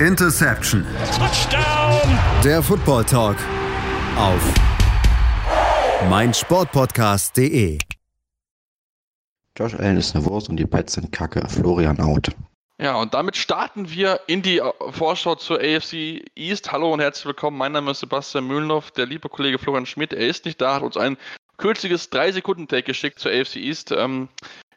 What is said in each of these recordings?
Interception. Touchdown. Der Football Talk auf meinsportpodcast.de. Josh Allen ist eine Wurst und die Pets sind kacke. Florian out. Ja, und damit starten wir in die äh, Vorschau zur AFC East. Hallo und herzlich willkommen. Mein Name ist Sebastian Mühlenhoff. Der liebe Kollege Florian Schmidt, er ist nicht da, hat uns ein kürzliches 3-Sekunden-Take geschickt zur AFC East. Ähm,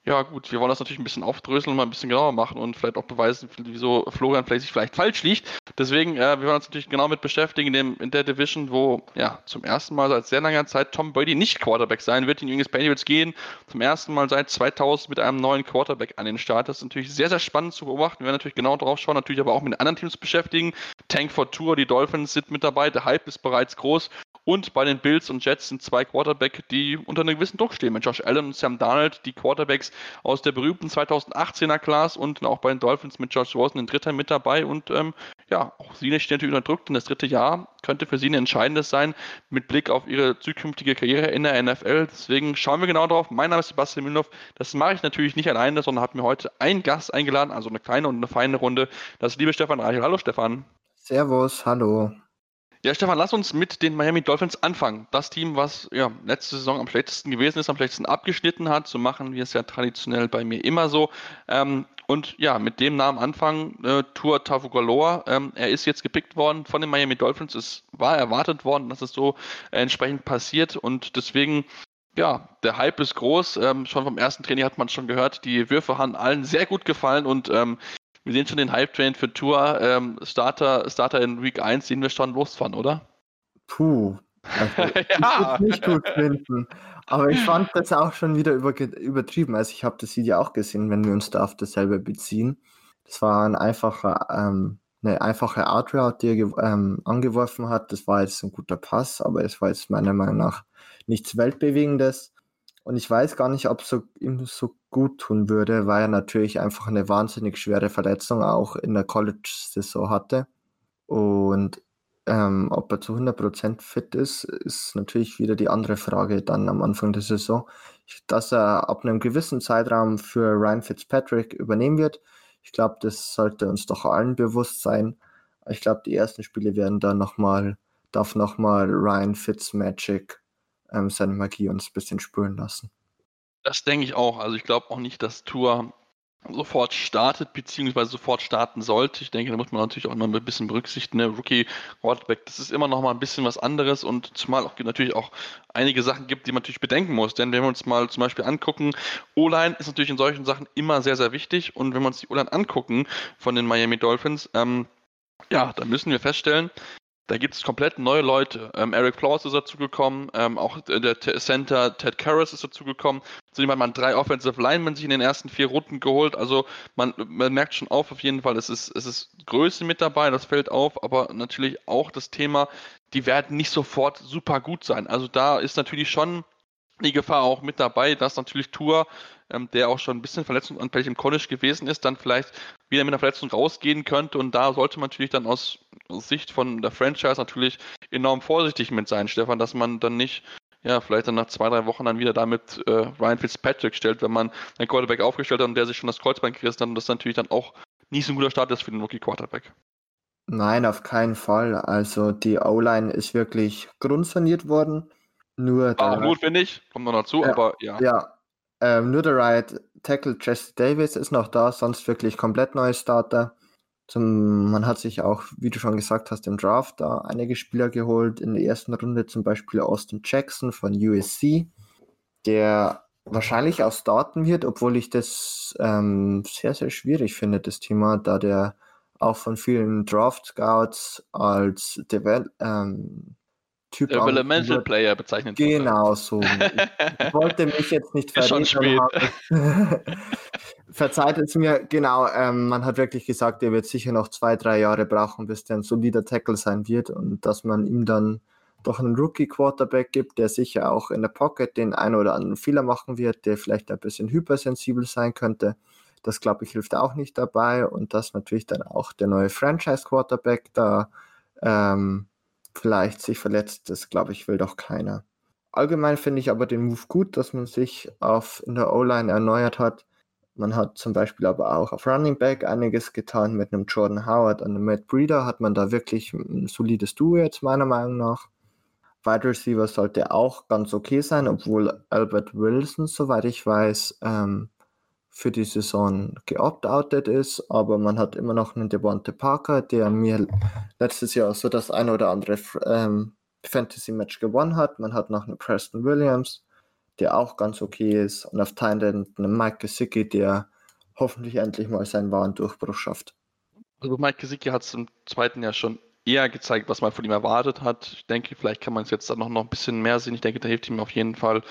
ja, gut, wir wollen das natürlich ein bisschen aufdröseln und mal ein bisschen genauer machen und vielleicht auch beweisen, wieso Florian vielleicht sich vielleicht falsch liegt. Deswegen, äh, wir wollen uns natürlich genau mit beschäftigen in, dem, in der Division, wo ja zum ersten Mal seit sehr langer Zeit Tom Brady nicht Quarterback sein wird. Die New England Patriots gehen zum ersten Mal seit 2000 mit einem neuen Quarterback an den Start. Das ist natürlich sehr, sehr spannend zu beobachten. Wir werden natürlich genau drauf schauen, natürlich aber auch mit anderen Teams beschäftigen. Tank for Tour, die Dolphins sind mit dabei, der Hype ist bereits groß. Und bei den Bills und Jets sind zwei Quarterback, die unter einem gewissen Druck stehen. Mit Josh Allen und Sam Darnold, die Quarterbacks aus der berühmten 2018er Class und auch bei den Dolphins mit George Rosen, ein dritter mit dabei. Und ähm, ja, auch sie stehen natürlich unter Druck, denn das dritte Jahr könnte für sie ein entscheidendes sein mit Blick auf ihre zukünftige Karriere in der NFL. Deswegen schauen wir genau drauf. Mein Name ist Sebastian Mühlenhoff. Das mache ich natürlich nicht alleine, sondern habe mir heute einen Gast eingeladen, also eine kleine und eine feine Runde. Das ist liebe Stefan Reichel. Hallo Stefan. Servus, hallo. Ja, Stefan, lass uns mit den Miami Dolphins anfangen. Das Team, was ja letzte Saison am schlechtesten gewesen ist, am schlechtesten abgeschnitten hat. So machen wir es ja traditionell bei mir immer so. Ähm, und ja, mit dem Namen anfangen, äh, Tour Tavugaloa. Ähm, er ist jetzt gepickt worden von den Miami Dolphins. Es war erwartet worden, dass es so äh, entsprechend passiert. Und deswegen ja, der Hype ist groß. Ähm, schon vom ersten Training hat man schon gehört, die Würfe haben allen sehr gut gefallen und ähm, wir sehen schon den Hype-Train für Tour. Ähm, Starter, Starter in Week 1 sehen wir schon losfahren, oder? Puh. Also, ja. Ich nicht gut finden. Aber ich fand das auch schon wieder über, übertrieben. Also ich habe das Video auch gesehen, wenn wir uns da auf dasselbe beziehen. Das war ein einfacher, ähm, eine einfache Outroute, die er ähm, angeworfen hat. Das war jetzt ein guter Pass, aber es war jetzt meiner Meinung nach nichts Weltbewegendes. Und ich weiß gar nicht, ob es so, ihm so gut tun würde, weil er natürlich einfach eine wahnsinnig schwere Verletzung auch in der College-Saison hatte. Und ähm, ob er zu 100% fit ist, ist natürlich wieder die andere Frage dann am Anfang der Saison. Dass er ab einem gewissen Zeitraum für Ryan Fitzpatrick übernehmen wird, ich glaube, das sollte uns doch allen bewusst sein. Ich glaube, die ersten Spiele werden dann nochmal, darf nochmal Ryan Fitzmagic ähm, seine Magie uns ein bisschen spüren lassen. Das denke ich auch. Also ich glaube auch nicht, dass Tour sofort startet, beziehungsweise sofort starten sollte. Ich denke, da muss man natürlich auch noch ein bisschen berücksichtigen. Ne? Rookie Quarterback, das ist immer noch mal ein bisschen was anderes und zumal auch natürlich auch einige Sachen gibt, die man natürlich bedenken muss. Denn wenn wir uns mal zum Beispiel angucken, O-Line ist natürlich in solchen Sachen immer sehr, sehr wichtig. Und wenn wir uns die O-Line angucken von den Miami Dolphins, ähm, ja, dann müssen wir feststellen, da gibt es komplett neue Leute. Ähm, Eric Flowers ist dazugekommen, ähm, auch der Center Ted Karras ist dazugekommen. Zudem hat man drei Offensive Linemen sich in den ersten vier Runden geholt. Also man, man merkt schon auf, auf jeden Fall, es ist, es ist Größe mit dabei, das fällt auf, aber natürlich auch das Thema, die werden nicht sofort super gut sein. Also da ist natürlich schon die Gefahr auch mit dabei, dass natürlich Tour, ähm, der auch schon ein bisschen verletzungsanfällig im College gewesen ist, dann vielleicht wieder mit einer Verletzung rausgehen könnte. Und da sollte man natürlich dann aus, Sicht von der Franchise natürlich enorm vorsichtig mit sein, Stefan, dass man dann nicht ja, vielleicht dann nach zwei, drei Wochen dann wieder damit äh, Ryan Fitzpatrick stellt, wenn man einen Quarterback aufgestellt hat und der sich schon das Kreuzbein gerissen hat und das natürlich dann auch nicht so ein guter Start ist für den Rookie Quarterback. Nein, auf keinen Fall. Also die O-Line ist wirklich grundsaniert worden. Nur ah, notwendig, kommt noch dazu, ja, aber ja. Ja, ähm, nur der Right Tackle Jesse Davis ist noch da, sonst wirklich komplett neue Starter. Zum, man hat sich auch, wie du schon gesagt hast, im Draft da einige Spieler geholt. In der ersten Runde zum Beispiel Austin Jackson von USC, der wahrscheinlich auch starten wird, obwohl ich das ähm, sehr, sehr schwierig finde, das Thema, da der auch von vielen Draft Scouts als Devel ähm, Typ Developmental Player bezeichnet Genau so. Ich, ich, wollte mich jetzt nicht verreden. Verzeiht es mir, genau, ähm, man hat wirklich gesagt, er wird sicher noch zwei, drei Jahre brauchen, bis der ein solider Tackle sein wird und dass man ihm dann doch einen Rookie-Quarterback gibt, der sicher auch in der Pocket den einen oder anderen Fehler machen wird, der vielleicht ein bisschen hypersensibel sein könnte. Das, glaube ich, hilft auch nicht dabei und dass natürlich dann auch der neue Franchise-Quarterback da ähm, vielleicht sich verletzt. Das glaube ich, will doch keiner. Allgemein finde ich aber den Move gut, dass man sich auf in der O-Line erneuert hat, Man hat zum Beispiel aber auch auf Running Back einiges getan. Mit einem Jordan Howard und einem Matt Breeder hat man da wirklich ein solides Duo jetzt meiner Meinung nach. Wide Receiver sollte auch ganz okay sein, obwohl Albert Wilson, soweit ich weiß, ähm, für die Saison geopt-outet ist, aber man hat immer noch einen Devonte Parker, der mir letztes Jahr so das eine oder andere ähm, Fantasy-Match gewonnen hat. Man hat noch einen Preston Williams, der auch ganz okay ist und auf Thailand einen Mike Gesicki, der hoffentlich endlich mal seinen wahren Durchbruch schafft. Also Mike Gesicki hat es im zweiten Jahr schon eher gezeigt, was man von ihm erwartet hat. Ich denke, vielleicht kann man es jetzt dann noch, noch ein bisschen mehr sehen. Ich denke, da hilft ihm auf jeden Fall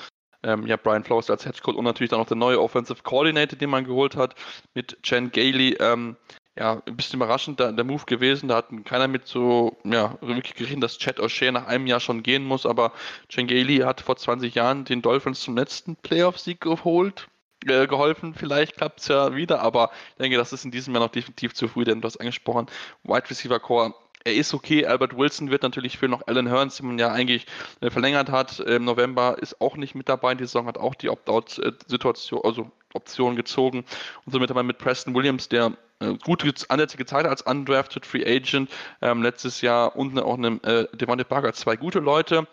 ähm, ja, Brian Flowers als Headcoach und natürlich dann noch der neue Offensive Coordinator, den man geholt hat, mit Jen Gailey. Ähm, ja, ein bisschen überraschend der, der Move gewesen. Da hat keiner mit so, ja, wirklich gerechnet, dass Chad O'Shea nach einem Jahr schon gehen muss. Aber Jen Gailey hat vor 20 Jahren den Dolphins zum letzten Playoff-Sieg geholt. Äh, geholfen, vielleicht klappt es ja wieder, aber ich denke, das ist in diesem Jahr noch definitiv zu früh, denn du hast angesprochen, Wide Receiver Core er ist okay. Albert Wilson wird natürlich für noch Alan Hearns, den man ja eigentlich äh, verlängert hat im November, ist auch nicht mit dabei. Die Saison hat auch die Opt-out-Situation, also Option gezogen. Und somit hat man mit Preston Williams, der äh, gute Ansätze gezeigt hat als undrafted Free Agent ähm, letztes Jahr und auch einem äh, Devontae Parker, zwei gute Leute.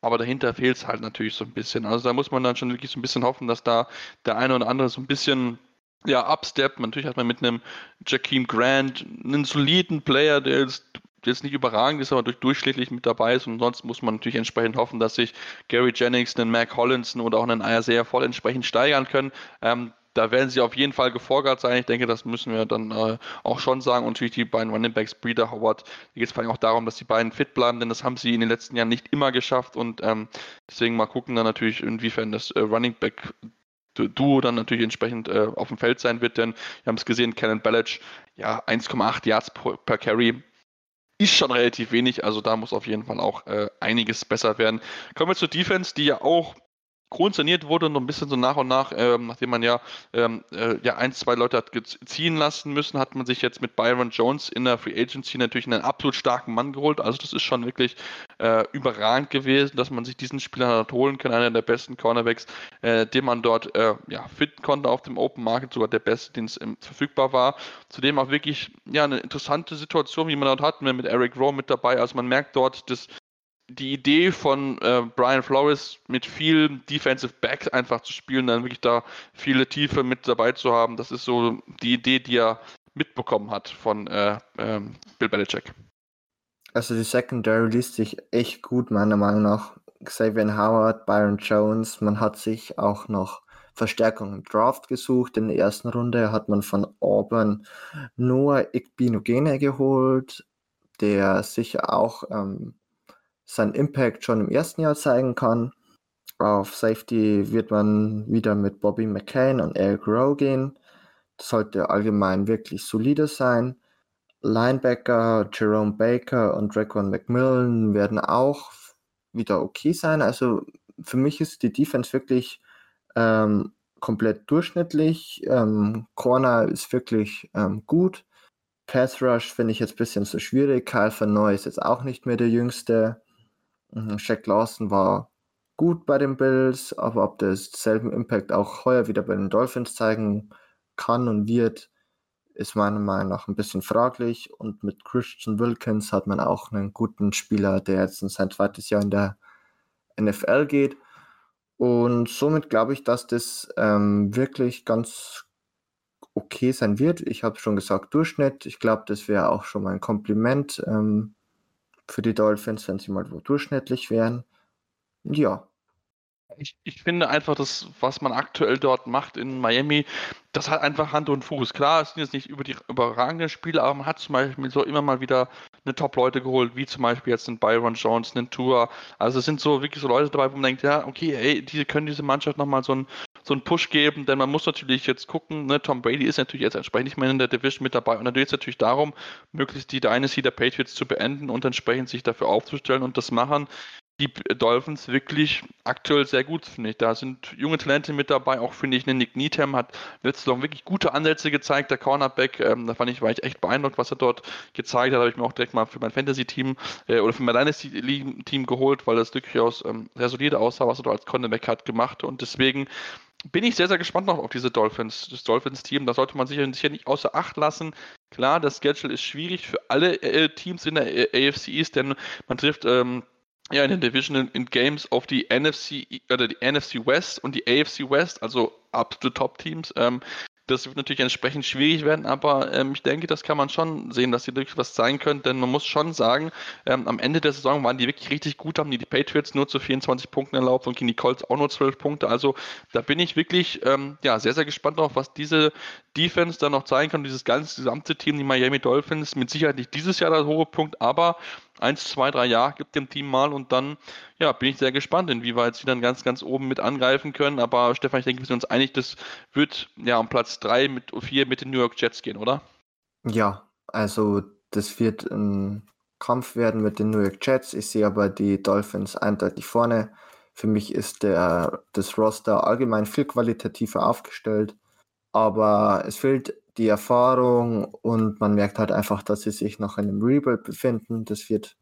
Aber dahinter fehlt es halt natürlich so ein bisschen. Also da muss man dann schon wirklich so ein bisschen hoffen, dass da der eine oder andere so ein bisschen ja, upstep. Natürlich hat man mit einem Jakeem Grant einen soliden Player, der jetzt jetzt nicht überragend ist, aber durch, durchschnittlich mit dabei ist. Und sonst muss man natürlich entsprechend hoffen, dass sich Gary Jennings, einen Mac Hollinson oder auch einen Isaiah voll entsprechend steigern können. Ähm, da werden sie auf jeden Fall gefordert sein. Ich denke, das müssen wir dann äh, auch schon sagen. Und natürlich die beiden Running Backs, Breeder, Howard, da geht es vor allem auch darum, dass die beiden fit bleiben, denn das haben sie in den letzten Jahren nicht immer geschafft. Und ähm, deswegen mal gucken dann natürlich, inwiefern das äh, Running Back Duo dann natürlich entsprechend äh, auf dem Feld sein wird, denn wir haben es gesehen, Cannon Ballage, ja, 1,8 Yards per, per Carry, ist schon relativ wenig, also da muss auf jeden Fall auch äh, einiges besser werden. Kommen wir zur Defense, die ja auch grundsaniert wurde und ein bisschen so nach und nach, ähm, nachdem man ja, ähm, äh, ja ein, zwei Leute hat ziehen lassen müssen, hat man sich jetzt mit Byron Jones in der Free Agency natürlich einen absolut starken Mann geholt. Also das ist schon wirklich äh, überragend gewesen, dass man sich diesen Spieler hat holen kann, einer der besten Cornerbacks, äh, den man dort äh, ja, finden konnte auf dem Open Market, sogar der beste, den es ähm, verfügbar war. Zudem auch wirklich ja eine interessante Situation, wie man dort hat, mit Eric Rowe mit dabei. Also man merkt dort, dass die Idee von äh, Brian Flores mit viel Defensive Back einfach zu spielen, dann wirklich da viele Tiefe mit dabei zu haben, das ist so die Idee, die er mitbekommen hat von äh, äh, Bill Belichick. Also die Secondary liest sich echt gut, meiner Meinung nach. Xavier Howard, Byron Jones, man hat sich auch noch Verstärkung im Draft gesucht. In der ersten Runde hat man von Auburn Noah Igbinogene geholt, der sicher auch ähm, seinen Impact schon im ersten Jahr zeigen kann. Auf Safety wird man wieder mit Bobby McCain und Eric Rowe gehen. Das sollte allgemein wirklich solide sein. Linebacker Jerome Baker und Raquan McMillan werden auch wieder okay sein. Also für mich ist die Defense wirklich ähm, komplett durchschnittlich. Ähm, Corner ist wirklich ähm, gut. Pass Rush finde ich jetzt ein bisschen so schwierig. Kyle Van ist jetzt auch nicht mehr der jüngste. Mhm, Shaq Lawson war gut bei den Bills, aber ob der selben Impact auch heuer wieder bei den Dolphins zeigen kann und wird, ist meiner Meinung nach ein bisschen fraglich. Und mit Christian Wilkins hat man auch einen guten Spieler, der jetzt in sein zweites Jahr in der NFL geht. Und somit glaube ich, dass das ähm, wirklich ganz okay sein wird. Ich habe schon gesagt, Durchschnitt. Ich glaube, das wäre auch schon mal ein Kompliment. Ähm, für die Dolphins, wenn sie mal wo durchschnittlich wären. Ja. Ich, ich finde einfach, das, was man aktuell dort macht in Miami, das hat einfach Hand und Fuß. Klar, es sind jetzt nicht über die überragenden Spiele, aber man hat zum Beispiel so immer mal wieder eine Top-Leute geholt, wie zum Beispiel jetzt einen Byron Jones, einen Tour. Also es sind so wirklich so Leute dabei, wo man denkt, ja, okay, ey, die können diese Mannschaft nochmal so einen, so einen Push geben, denn man muss natürlich jetzt gucken, ne, Tom Brady ist natürlich jetzt entsprechend nicht mehr in der Division mit dabei. Und dann geht es natürlich darum, möglichst die Dynasty der Patriots zu beenden und entsprechend sich dafür aufzustellen und das machen die Dolphins wirklich aktuell sehr gut, finde ich. Da sind junge Talente mit dabei, auch finde ich, Nick Needham hat letzte Saison wirklich gute Ansätze gezeigt, der Cornerback, ähm, da fand ich, war ich echt beeindruckt, was er dort gezeigt hat, habe ich mir auch direkt mal für mein Fantasy-Team äh, oder für mein Dynasty-Team geholt, weil das durchaus ähm, sehr solide aussah, was er dort als Cornerback hat gemacht. Und deswegen bin ich sehr, sehr gespannt noch auf diese Dolphins, das Dolphins-Team. Da sollte man sicher, sicher nicht außer Acht lassen. Klar, das Schedule ist schwierig für alle äh, Teams in der AFC East, denn man trifft ähm, ja in den Division in Games auf die NFC oder die NFC West und die AFC West, also absolute Top-Teams. Ähm, das wird natürlich entsprechend schwierig werden, aber ähm, ich denke, das kann man schon sehen, dass sie wirklich was zeigen können, denn man muss schon sagen, ähm, am Ende der Saison waren die wirklich richtig gut, haben die, die Patriots nur zu 24 Punkten erlaubt und gegen die Colts auch nur 12 Punkte. Also da bin ich wirklich ähm, ja, sehr, sehr gespannt auf, was diese Defense dann noch zeigen kann. Dieses ganze gesamte Team, die Miami Dolphins, mit Sicherheit nicht dieses Jahr der hohe Punkt, aber eins, zwei, drei Jahre gibt dem Team mal und dann ja, bin ich sehr gespannt, inwieweit sie dann ganz, ganz oben mit angreifen können. Aber Stefan, ich denke, wir sind uns einig, das wird ja um Platz drei mit vier mit den New York Jets gehen, oder? Ja, also das wird ein Kampf werden mit den New York Jets. Ich sehe aber die Dolphins eindeutig vorne. Für mich ist der, das Roster allgemein viel qualitativer aufgestellt, aber es fehlt die Erfahrung und man merkt halt einfach, dass sie sich noch in einem Rebuild befinden. Das wird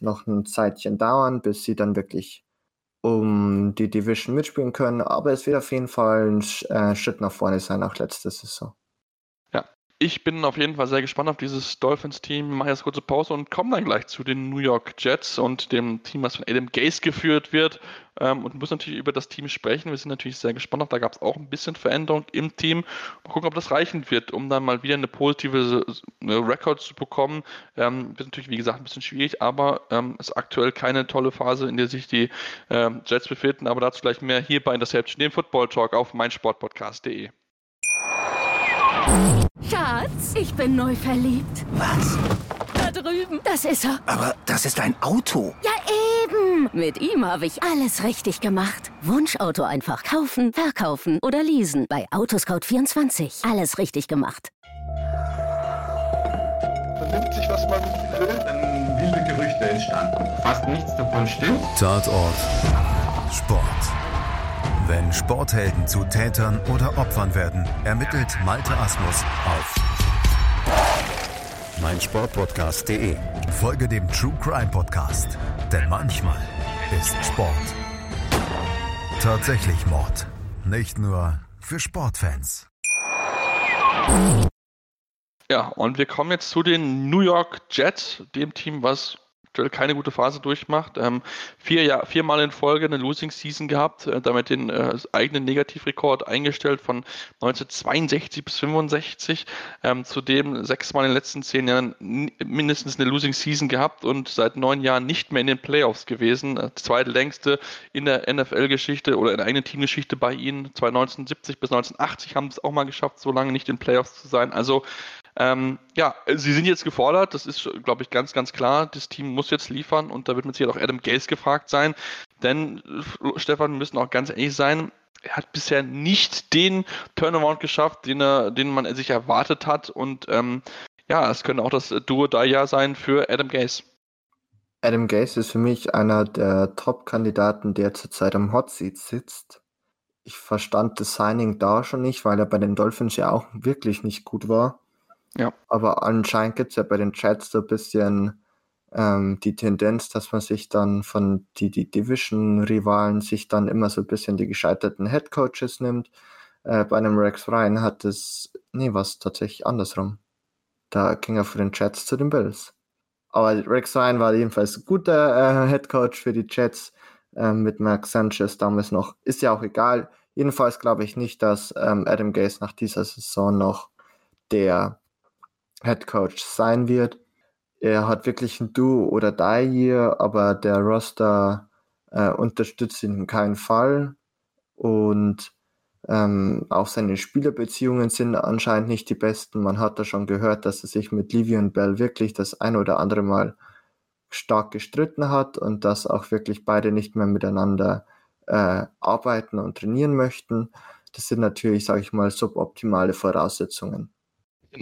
noch ein Zeitchen dauern, bis sie dann wirklich um die Division mitspielen können. Aber es wird auf jeden Fall ein äh, Schritt nach vorne sein, auch letzte Saison. Ich bin auf jeden Fall sehr gespannt auf dieses Dolphins-Team. Mache jetzt kurze Pause und komme dann gleich zu den New York Jets und dem Team, was von Adam Gase geführt wird. Ähm, und muss natürlich über das Team sprechen. Wir sind natürlich sehr gespannt. Da gab es auch ein bisschen Veränderung im Team. Mal gucken, ob das reichen wird, um dann mal wieder eine positive eine Rekord zu bekommen. Ähm, ist natürlich, wie gesagt, ein bisschen schwierig, aber ähm, ist aktuell keine tolle Phase, in der sich die ähm, Jets befinden. Aber dazu gleich mehr hier bei Interception, dem Football Talk auf meinsportpodcast.de. Schatz, ich bin neu verliebt. Was? Da drüben. Das ist er. Aber das ist ein Auto. Ja, eben. Mit ihm habe ich alles richtig gemacht. Wunschauto einfach kaufen, verkaufen oder leasen. Bei Autoscout24. Alles richtig gemacht. Man nimmt sich, was man will. Dann wilde Gerüchte entstanden. Fast nichts davon stimmt. Tatort. Sport. Wenn Sporthelden zu Tätern oder Opfern werden, ermittelt Malte Asmus auf meinsportpodcast.de. Folge dem True Crime Podcast, denn manchmal ist Sport tatsächlich Mord. Nicht nur für Sportfans. Ja, und wir kommen jetzt zu den New York Jets, dem Team, was aktuell keine gute Phase durchmacht. Ähm, vier Jahr, viermal in Folge eine Losing Season gehabt, äh, damit den äh, eigenen Negativrekord eingestellt von 1962 bis 65. Ähm, zudem sechsmal in den letzten zehn Jahren mindestens eine Losing Season gehabt und seit neun Jahren nicht mehr in den Playoffs gewesen. Äh, zweitlängste in der NFL-Geschichte oder in der eigenen Teamgeschichte bei ihnen. 1970 bis 1980 haben es auch mal geschafft, so lange nicht in Playoffs zu sein. Also ähm, ja, sie sind jetzt gefordert, das ist, glaube ich, ganz, ganz klar. Das Team muss jetzt liefern und da wird mit Sicherheit auch Adam Gase gefragt sein. Denn, Stefan, wir müssen auch ganz ehrlich sein, er hat bisher nicht den Turnaround geschafft, den, er, den man sich erwartet hat. Und ähm, ja, es könnte auch das Duo da sein für Adam Gase. Adam Gase ist für mich einer der Top-Kandidaten, der zurzeit am Hot Seat sitzt. Ich verstand das Signing da schon nicht, weil er bei den Dolphins ja auch wirklich nicht gut war. Ja. Aber anscheinend gibt es ja bei den Chats so ein bisschen ähm, die Tendenz, dass man sich dann von die, die Division-Rivalen sich dann immer so ein bisschen die gescheiterten Headcoaches nimmt. Äh, bei einem Rex Ryan hat es, nee, was tatsächlich andersrum. Da ging er für den Chats zu den Bills. Aber Rex Ryan war jedenfalls ein guter äh, Headcoach für die Jets äh, mit Mark Sanchez damals noch. Ist ja auch egal. Jedenfalls glaube ich nicht, dass ähm, Adam Gase nach dieser Saison noch der Head Coach sein wird. Er hat wirklich ein Do oder Die hier, aber der Roster äh, unterstützt ihn in keinem Fall. Und ähm, auch seine Spielerbeziehungen sind anscheinend nicht die besten. Man hat da schon gehört, dass er sich mit Livian Bell wirklich das ein oder andere Mal stark gestritten hat und dass auch wirklich beide nicht mehr miteinander äh, arbeiten und trainieren möchten. Das sind natürlich, sage ich mal, suboptimale Voraussetzungen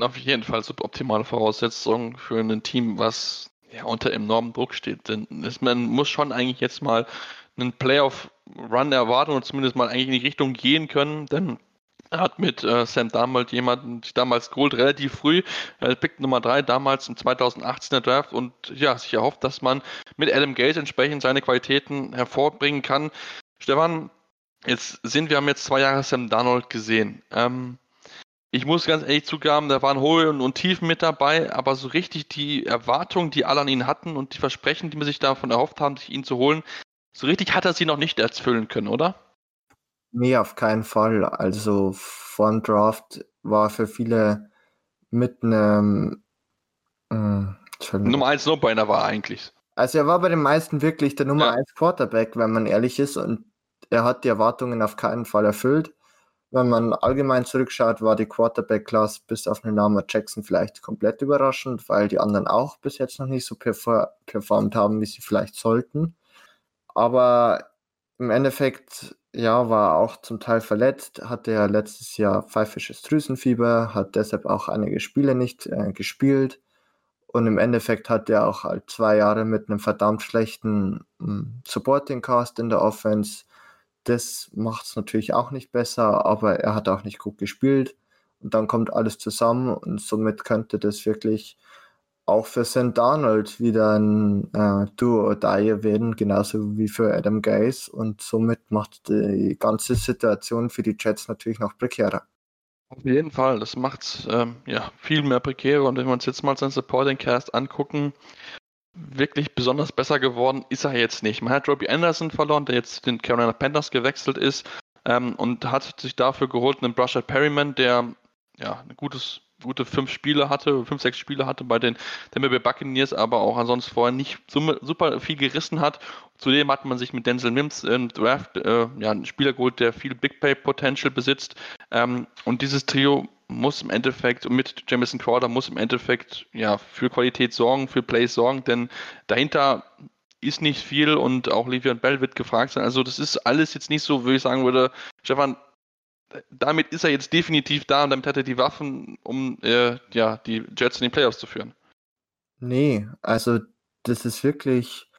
auf jeden Fall suboptimale Voraussetzungen für ein Team, was ja unter enormem Druck steht. Denn man muss schon eigentlich jetzt mal einen Playoff-Run erwarten und zumindest mal eigentlich in die Richtung gehen können, denn er hat mit äh, Sam Darnold jemanden damals geholt, relativ früh, äh, Pick Nummer 3, damals im 2018er Draft und ja, sich erhofft, dass man mit Adam Gates entsprechend seine Qualitäten hervorbringen kann. Stefan, Jetzt sind wir, haben jetzt zwei Jahre Sam Darnold gesehen. Ähm, ich muss ganz ehrlich zugeben, da waren hohe und Tiefen mit dabei, aber so richtig die Erwartungen, die alle an ihn hatten und die Versprechen, die man sich davon erhofft haben, sich ihn zu holen, so richtig hat er sie noch nicht erfüllen können, oder? Nee, auf keinen Fall. Also vor Draft war für viele mit einem äh, Nummer 1 No-Brainer war eigentlich. Also er war bei den meisten wirklich der Nummer ja. 1 Quarterback, wenn man ehrlich ist, und er hat die Erwartungen auf keinen Fall erfüllt. Wenn man allgemein zurückschaut, war die Quarterback-Class bis auf den Namen Jackson vielleicht komplett überraschend, weil die anderen auch bis jetzt noch nicht so performt haben, wie sie vielleicht sollten. Aber im Endeffekt, ja, war auch zum Teil verletzt, hatte ja letztes Jahr pfeifisches Drüsenfieber, hat deshalb auch einige Spiele nicht äh, gespielt. Und im Endeffekt hat er auch halt zwei Jahre mit einem verdammt schlechten hm, Supporting Cast in der Offense das macht es natürlich auch nicht besser, aber er hat auch nicht gut gespielt. Und dann kommt alles zusammen und somit könnte das wirklich auch für St. Donald wieder ein äh, Duo Die werden, genauso wie für Adam Gaze. Und somit macht die ganze Situation für die Jets natürlich noch prekärer. Auf jeden Fall, das macht es ähm, ja, viel mehr prekärer. Und wenn wir uns jetzt mal seinen Supporting Cast angucken, wirklich besonders besser geworden ist er jetzt nicht. Man hat Robbie Anderson verloren, der jetzt den Carolina Panthers gewechselt ist ähm, und hat sich dafür geholt einen Brusher Perryman, der ja ein gutes gute fünf Spiele hatte, fünf, sechs Spiele hatte bei den Tampa Bay Buccaneers, aber auch ansonsten vorher nicht super viel gerissen hat. Zudem hat man sich mit Denzel Mims im Draft äh, ja, einen Spieler geholt, der viel Big Pay Potential besitzt. Ähm, und dieses Trio muss im Endeffekt mit Jamison Crowder muss im Endeffekt ja für Qualität sorgen, für Plays sorgen, denn dahinter ist nicht viel und auch Livian Bell wird gefragt sein. Also das ist alles jetzt nicht so, würde ich sagen würde, Stefan, damit ist er jetzt definitiv da und damit hat er die Waffen, um äh, ja, die Jets in die Playoffs zu führen. Nee, also das ist wirklich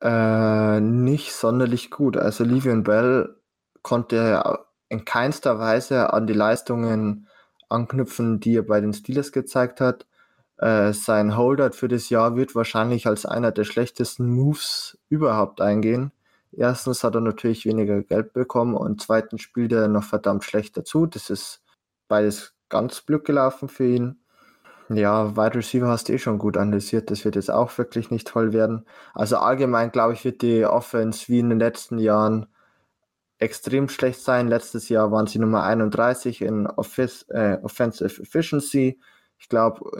äh, nicht sonderlich gut. Also Livian Bell konnte in keinster Weise an die Leistungen anknüpfen, die er bei den Steelers gezeigt hat. Äh, sein Holdout für das Jahr wird wahrscheinlich als einer der schlechtesten Moves überhaupt eingehen. Erstens hat er natürlich weniger Geld bekommen und zweitens spielt er noch verdammt schlecht dazu. Das ist beides ganz Glück gelaufen für ihn. Ja, Wide Receiver hast du eh schon gut analysiert. Das wird jetzt auch wirklich nicht toll werden. Also allgemein, glaube ich, wird die Offense wie in den letzten Jahren extrem schlecht sein. Letztes Jahr waren sie Nummer 31 in Office, äh, Offensive Efficiency. Ich glaube,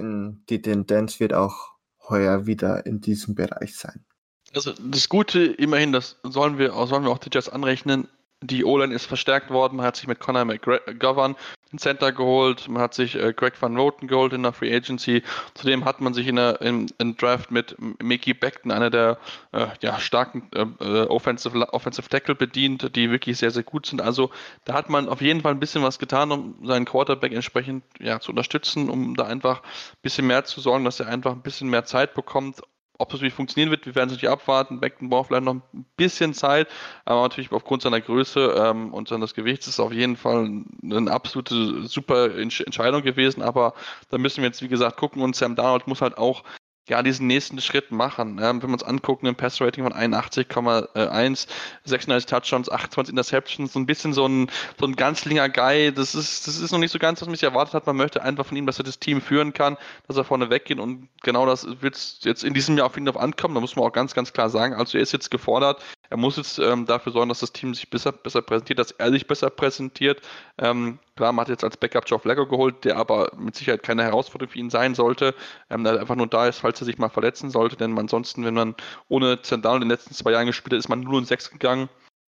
die Tendenz wird auch heuer wieder in diesem Bereich sein. Also das Gute immerhin, das sollen wir, sollen wir auch die Jets anrechnen, die O-Line ist verstärkt worden. Man hat sich mit Conor McGovern den Center geholt. Man hat sich äh, Greg Van Roten geholt in der Free Agency. Zudem hat man sich in der in, in Draft mit Mickey Beckton, einer der äh, ja, starken äh, äh, Offensive, Offensive Tackle bedient, die wirklich sehr, sehr gut sind. Also da hat man auf jeden Fall ein bisschen was getan, um seinen Quarterback entsprechend ja, zu unterstützen, um da einfach ein bisschen mehr zu sorgen, dass er einfach ein bisschen mehr Zeit bekommt, ob das wirklich funktionieren wird, wir werden es natürlich abwarten. Beckton braucht vielleicht noch ein bisschen Zeit, aber natürlich aufgrund seiner Größe ähm, und seines Gewichts ist es auf jeden Fall eine absolute super Entscheidung gewesen. Aber da müssen wir jetzt, wie gesagt, gucken und Sam Darnold muss halt auch ja, diesen nächsten Schritt machen. Ja, wenn wir uns angucken, ein Pass-Rating von 81,1, 36 Touchdowns, 28 Interceptions, so ein bisschen so ein, so ein ganzlinger Guy. Das ist, das ist noch nicht so ganz, was man sich erwartet hat. Man möchte einfach von ihm, dass er das Team führen kann, dass er vorne weggehen und genau das wird jetzt in diesem Jahr auf ihn drauf ankommen. Da muss man auch ganz, ganz klar sagen. Also er ist jetzt gefordert. Er muss jetzt ähm, dafür sorgen, dass das Team sich besser, besser präsentiert, dass er sich besser präsentiert. Ähm, klar, man hat jetzt als Backup Joe Flacco geholt, der aber mit Sicherheit keine Herausforderung für ihn sein sollte. Ähm, der einfach nur da ist, falls er sich mal verletzen sollte. Denn ansonsten, wenn man ohne Zendal in den letzten zwei Jahren gespielt hat, ist man nur in 6 gegangen.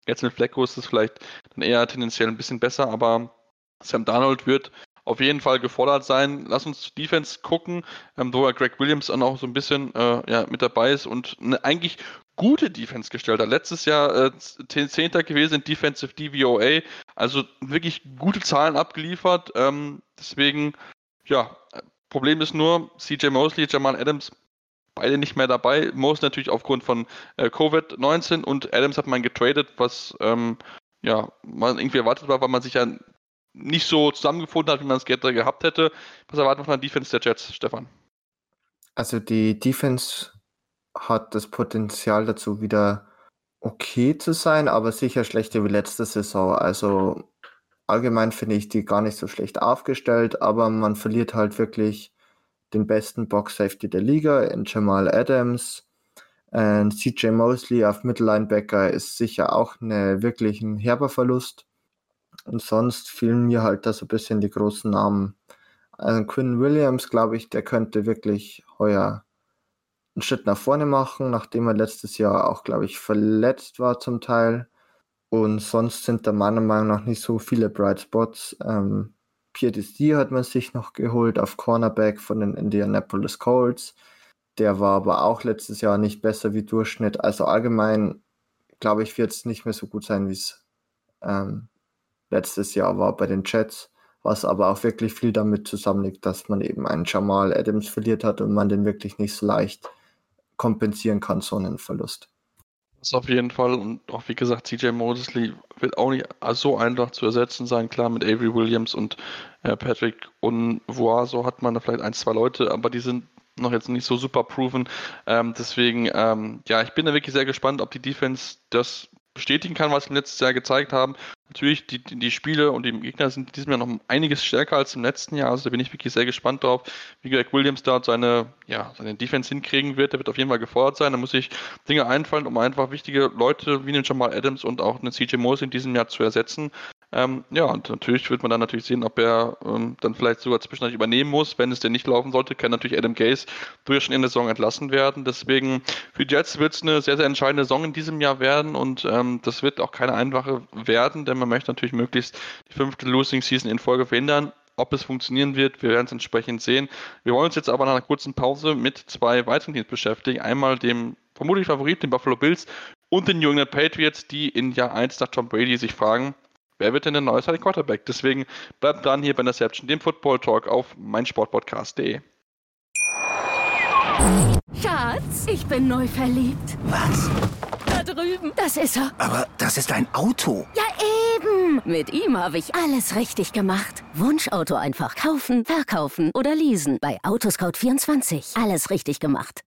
Jetzt mit Flacco ist es vielleicht dann eher tendenziell ein bisschen besser, aber Sam Darnold wird auf jeden Fall gefordert sein. Lass uns Defense gucken, ähm, wo ja Greg Williams dann auch so ein bisschen äh, ja, mit dabei ist und eine eigentlich gute Defense gestellt hat. Letztes Jahr äh, Zehnter gewesen in Defensive DVOA, also wirklich gute Zahlen abgeliefert. Ähm, deswegen, ja, Problem ist nur, CJ Mosley, Jamal Adams, beide nicht mehr dabei. Mosley natürlich aufgrund von äh, Covid-19 und Adams hat man getradet, was ähm, ja, man irgendwie erwartet war, weil man sich ja nicht so zusammengefunden hat, wie man es gerne gehabt hätte. Was erwartet man von der Defense der Jets, Stefan? Also die Defense hat das Potenzial dazu, wieder okay zu sein, aber sicher schlechter wie letzte Saison. Also allgemein finde ich die gar nicht so schlecht aufgestellt, aber man verliert halt wirklich den besten Box Safety der Liga in Jamal Adams. Und CJ Mosley auf Mittellinebacker ist sicher auch eine, wirklich ein herber Verlust. Und sonst fehlen mir halt da so ein bisschen die großen Namen. Also Quinn Williams, glaube ich, der könnte wirklich heuer einen Schritt nach vorne machen, nachdem er letztes Jahr auch, glaube ich, verletzt war zum Teil. Und sonst sind da meiner Meinung nach nicht so viele Bright Spots. Ähm, Desir hat man sich noch geholt auf Cornerback von den Indianapolis Colts. Der war aber auch letztes Jahr nicht besser wie Durchschnitt. Also allgemein, glaube ich, wird es nicht mehr so gut sein, wie es ähm, letztes Jahr war bei den Jets. Was aber auch wirklich viel damit zusammenliegt, dass man eben einen Jamal Adams verliert hat und man den wirklich nicht so leicht kompensieren kann, so einen Verlust. Das auf jeden Fall. Und auch wie gesagt, CJ Mosley wird auch nicht so einfach zu ersetzen sein. Klar, mit Avery Williams und äh, Patrick und so hat man da vielleicht ein, zwei Leute, aber die sind noch jetzt nicht so super proven. Ähm, deswegen, ähm, ja, ich bin da wirklich sehr gespannt, ob die Defense das bestätigen kann, was sie letztes Jahr gezeigt haben. Natürlich, die, die Spiele und die Gegner sind in diesem Jahr noch einiges stärker als im letzten Jahr. Also da bin ich wirklich sehr gespannt drauf, wie Greg Williams dort seine, ja, seine Defense hinkriegen wird. Der wird auf jeden Fall gefordert sein. Da muss sich Dinge einfallen, um einfach wichtige Leute wie den Jamal Adams und auch einen CJ Mosley in diesem Jahr zu ersetzen. Ähm, ja, und natürlich wird man dann natürlich sehen, ob er ähm, dann vielleicht sogar zwischendurch übernehmen muss. Wenn es denn nicht laufen sollte, kann natürlich Adam Gaze durchaus schon in der Saison entlassen werden. Deswegen für die Jets wird es eine sehr, sehr entscheidende Saison in diesem Jahr werden und ähm, das wird auch keine einfache werden, denn man möchte natürlich möglichst die fünfte Losing Season in Folge verhindern. Ob es funktionieren wird, wir werden es entsprechend sehen. Wir wollen uns jetzt aber nach einer kurzen Pause mit zwei weiteren Teams beschäftigen. Einmal dem vermutlich Favorit, den Buffalo Bills und den New England Patriots, die in Jahr 1 nach Tom Brady sich fragen, wer wird denn der neue Starting Quarterback? Deswegen bleibt dran hier bei Interception, dem Football Talk auf meinsportpodcast.de. Schatz, ich bin neu verliebt. Was? Da drüben. Das ist er. Aber das ist ein Auto. Ja, eben. Mit ihm habe ich alles richtig gemacht. Wunschauto einfach kaufen, verkaufen oder leasen. Bei Autoscout24. Alles richtig gemacht.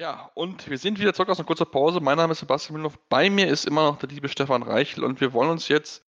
Ja, und wir sind wieder zurück aus einer kurzen Pause. Mein Name ist Sebastian Mühlenhoff. Bei mir ist immer noch der liebe Stefan Reichel und wir wollen uns jetzt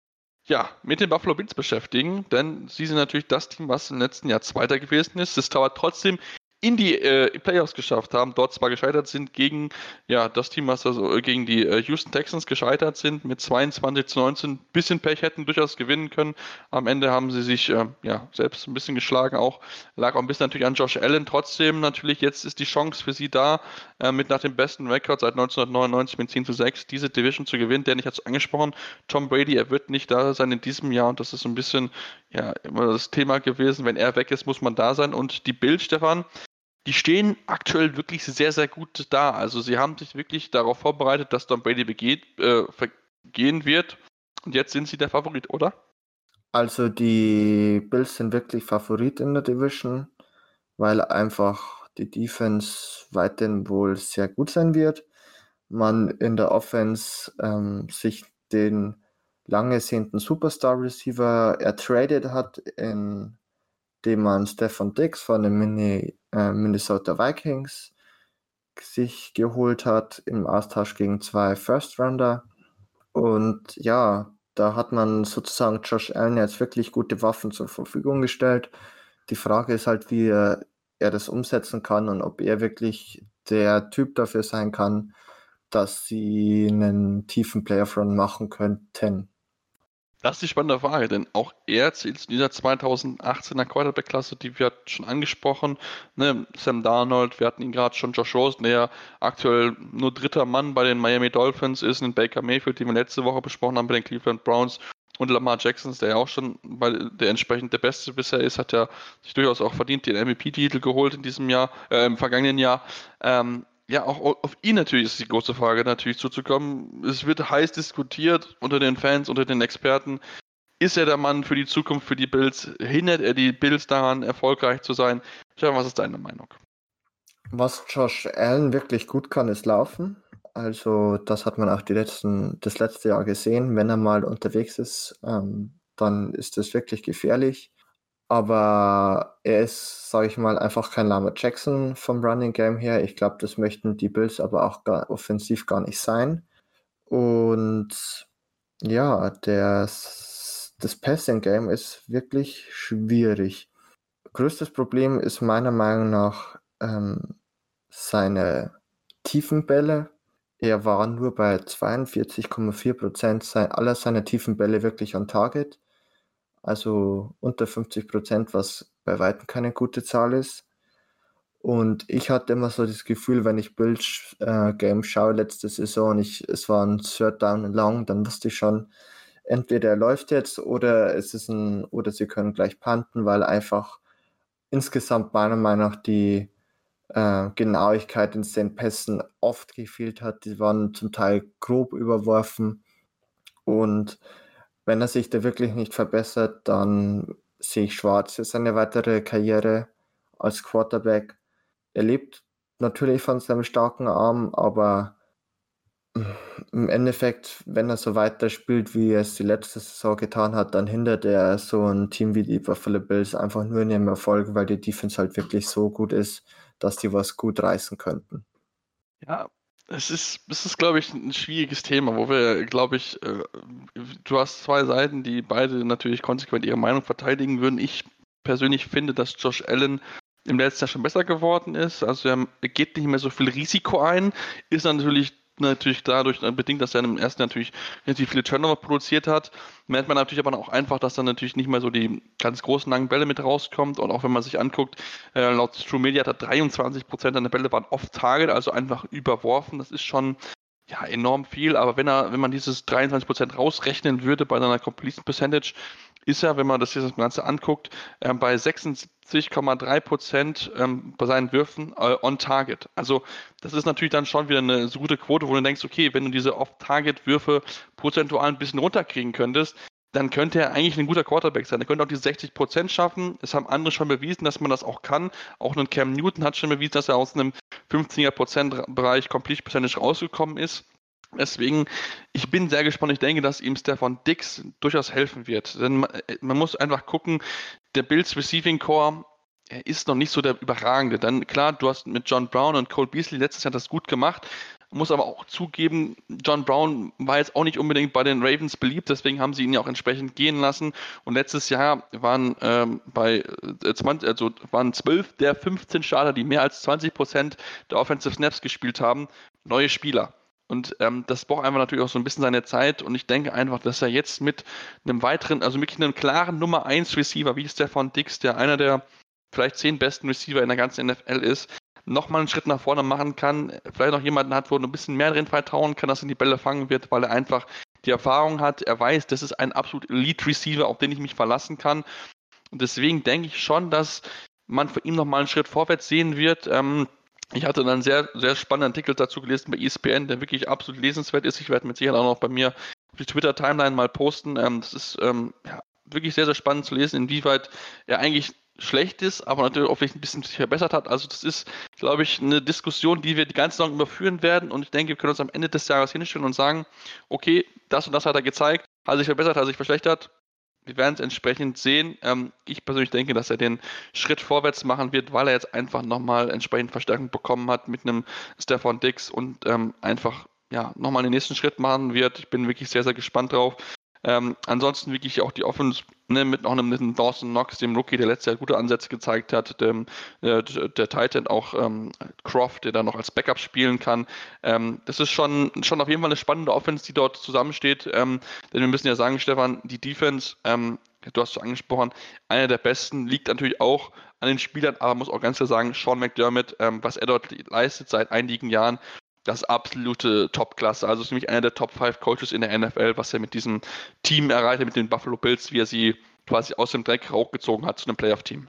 ja, mit den Buffalo Bills beschäftigen, denn sie sind natürlich das Team, was im letzten Jahr Zweiter gewesen ist. Es dauert trotzdem in die äh, Playoffs geschafft haben, dort zwar gescheitert sind gegen ja, das Team, was also gegen die äh, Houston Texans gescheitert sind, mit 22 zu 19, bisschen Pech hätten durchaus gewinnen können. Am Ende haben sie sich äh, ja, selbst ein bisschen geschlagen, auch lag auch ein bisschen natürlich an Josh Allen. Trotzdem natürlich, jetzt ist die Chance für sie da, äh, mit nach dem besten Rekord seit 1999 mit 10 zu 6 diese Division zu gewinnen. Der nicht hat es angesprochen, Tom Brady, er wird nicht da sein in diesem Jahr und das ist so ein bisschen ja immer das Thema gewesen. Wenn er weg ist, muss man da sein. Und die Bild, Stefan, die stehen aktuell wirklich sehr, sehr gut da. Also sie haben sich wirklich darauf vorbereitet, dass Tom Brady begeht, äh, vergehen wird. Und jetzt sind sie der Favorit, oder? Also die Bills sind wirklich Favorit in der Division, weil einfach die Defense weiterhin wohl sehr gut sein wird. Man in der Offense ähm, sich den lange sehnten Superstar Receiver ertradet hat in den man Stefan Dix von den Mini, äh, Minnesota Vikings sich geholt hat im Austausch gegen zwei First Rounder. Und ja, da hat man sozusagen Josh Allen jetzt wirklich gute Waffen zur Verfügung gestellt. Die Frage ist halt, wie er, er das umsetzen kann und ob er wirklich der Typ dafür sein kann, dass sie einen tiefen Playoff Run machen könnten. Das ist die spannende Frage, denn auch er zählt in dieser 2018er Quarterback-Klasse, die wir schon angesprochen. Ne? Sam Darnold, wir hatten ihn gerade schon, Josh Rosen, der aktuell nur dritter Mann bei den Miami Dolphins ist, und Baker Mayfield, den wir letzte Woche besprochen haben bei den Cleveland Browns. Und Lamar Jackson, der ja auch schon, weil der entsprechend der Beste bisher ist, hat ja sich durchaus auch verdient den MVP-Titel geholt in diesem Jahr, äh, im vergangenen Jahr. Ähm, ja, auch auf ihn natürlich ist die große Frage natürlich zuzukommen. Es wird heiß diskutiert unter den Fans, unter den Experten. Ist er der Mann für die Zukunft, für die Bills? Hindert er die Bills daran, erfolgreich zu sein? Stefan, was ist deine Meinung? Was Josh Allen wirklich gut kann, ist laufen. Also, das hat man auch die letzten, das letzte Jahr gesehen. Wenn er mal unterwegs ist, ähm, dann ist das wirklich gefährlich. Aber er ist, sage ich mal, einfach kein Lama Jackson vom Running Game her. Ich glaube, das möchten die Bills aber auch gar, offensiv gar nicht sein. Und ja, das, das Passing Game ist wirklich schwierig. Größtes Problem ist meiner Meinung nach ähm, seine tiefen Bälle. Er war nur bei 42,4 Prozent aller seiner tiefen Bälle wirklich on Target. Also unter 50 Prozent, was bei weitem keine gute Zahl ist. Und ich hatte immer so das Gefühl, wenn ich Bills äh, schaue letzte Saison, ich, es war ein Third Down Long, dann wusste ich schon, entweder er läuft jetzt oder es ist ein, oder sie können gleich panten, weil einfach insgesamt meiner Meinung nach die äh, Genauigkeit in den Pässen oft gefehlt hat. Die waren zum Teil grob überworfen. Und wenn er sich da wirklich nicht verbessert, dann sehe ich schwarz für seine weitere Karriere als Quarterback. Er lebt natürlich von seinem starken Arm, aber im Endeffekt, wenn er so weiterspielt, wie er es die letzte Saison getan hat, dann hindert er so ein Team wie die Buffalo Bills einfach nur in ihrem Erfolg, weil die Defense halt wirklich so gut ist, dass die was gut reißen könnten. Ja, es ist, es ist, glaube ich, ein schwieriges Thema, wo wir, glaube ich, äh, du hast zwei Seiten, die beide natürlich konsequent ihre Meinung verteidigen würden. Ich persönlich finde, dass Josh Allen im letzten Jahr schon besser geworden ist. Also er geht nicht mehr so viel Risiko ein, ist natürlich natürlich dadurch bedingt, dass er im ersten natürlich relativ viele Turnover produziert hat. Merkt man natürlich aber auch einfach, dass dann natürlich nicht mehr so die ganz großen langen Bälle mit rauskommt. Und auch wenn man sich anguckt, äh, laut True Media hat er 23 Prozent der Bälle waren off-target, also einfach überworfen. Das ist schon ja, enorm viel, aber wenn er, wenn man dieses 23% rausrechnen würde bei seiner Completion Percentage, ist er, wenn man das hier das Ganze anguckt, äh, bei 76,3% ähm, bei seinen Würfen äh, on target. Also das ist natürlich dann schon wieder eine so gute Quote, wo du denkst, okay, wenn du diese Off-Target-Würfe prozentual ein bisschen runterkriegen könntest, dann könnte er eigentlich ein guter Quarterback sein. Er könnte auch die 60% schaffen. Es haben andere schon bewiesen, dass man das auch kann. Auch ein Cam Newton hat schon bewiesen, dass er aus einem 15er Bereich Complete Percentage rausgekommen ist. Deswegen, ich bin sehr gespannt. Ich denke, dass ihm Stefan Dix durchaus helfen wird. Denn man, äh, man muss einfach gucken, der Bills Receiving Core er ist noch nicht so der überragende. Dann klar, du hast mit John Brown und Cole Beasley letztes Jahr das gut gemacht, muss aber auch zugeben, John Brown war jetzt auch nicht unbedingt bei den Ravens beliebt, deswegen haben sie ihn ja auch entsprechend gehen lassen. Und letztes Jahr waren ähm, bei äh, 20, also waren 12 der 15 Starter, die mehr als 20 Prozent der Offensive Snaps gespielt haben, neue Spieler. Und ähm, das braucht einfach natürlich auch so ein bisschen seine Zeit. Und ich denke einfach, dass er jetzt mit einem weiteren, also wirklich einem klaren Nummer 1 Receiver wie Stefan Dix, der einer der vielleicht zehn besten Receiver in der ganzen NFL ist, nochmal einen Schritt nach vorne machen kann, vielleicht noch jemanden hat, wo er ein bisschen mehr drin vertrauen kann, dass er die Bälle fangen wird, weil er einfach die Erfahrung hat, er weiß, das ist ein absolut Elite-Receiver, auf den ich mich verlassen kann. Und deswegen denke ich schon, dass man für ihn nochmal einen Schritt vorwärts sehen wird. Ähm, ich hatte dann sehr, sehr spannenden Artikel dazu gelesen bei ESPN, der wirklich absolut lesenswert ist. Ich werde mit Sicherheit auch noch bei mir die Twitter-Timeline mal posten. Ähm, das ist ähm, ja, wirklich sehr, sehr spannend zu lesen, inwieweit er eigentlich schlecht ist, aber natürlich auch vielleicht ein bisschen sich verbessert hat. Also das ist, glaube ich, eine Diskussion, die wir die ganze Saison überführen werden und ich denke, wir können uns am Ende des Jahres hinstellen und sagen, okay, das und das hat er gezeigt, hat sich verbessert, hat sich verschlechtert. Wir werden es entsprechend sehen. Ähm, ich persönlich denke, dass er den Schritt vorwärts machen wird, weil er jetzt einfach nochmal entsprechend Verstärkung bekommen hat mit einem Stefan Dix und ähm, einfach ja, nochmal den nächsten Schritt machen wird. Ich bin wirklich sehr, sehr gespannt drauf. Ähm, ansonsten wirklich auch die Offense ne, mit noch einem Dawson Knox, dem Rookie, der letztes Jahr gute Ansätze gezeigt hat, dem, äh, der Titan auch ähm, Croft, der da noch als Backup spielen kann. Ähm, das ist schon, schon auf jeden Fall eine spannende Offense, die dort zusammensteht. Ähm, denn wir müssen ja sagen, Stefan, die Defense, ähm, du hast es angesprochen, einer der besten, liegt natürlich auch an den Spielern, aber muss auch ganz klar sagen, Sean McDermott, ähm, was er dort leistet seit einigen Jahren, das absolute Top-Klasse. Also ist nämlich einer der Top 5 Coaches in der NFL, was er mit diesem Team erreicht hat, mit den Buffalo Bills, wie er sie quasi aus dem Dreck hochgezogen hat zu einem Playoff-Team.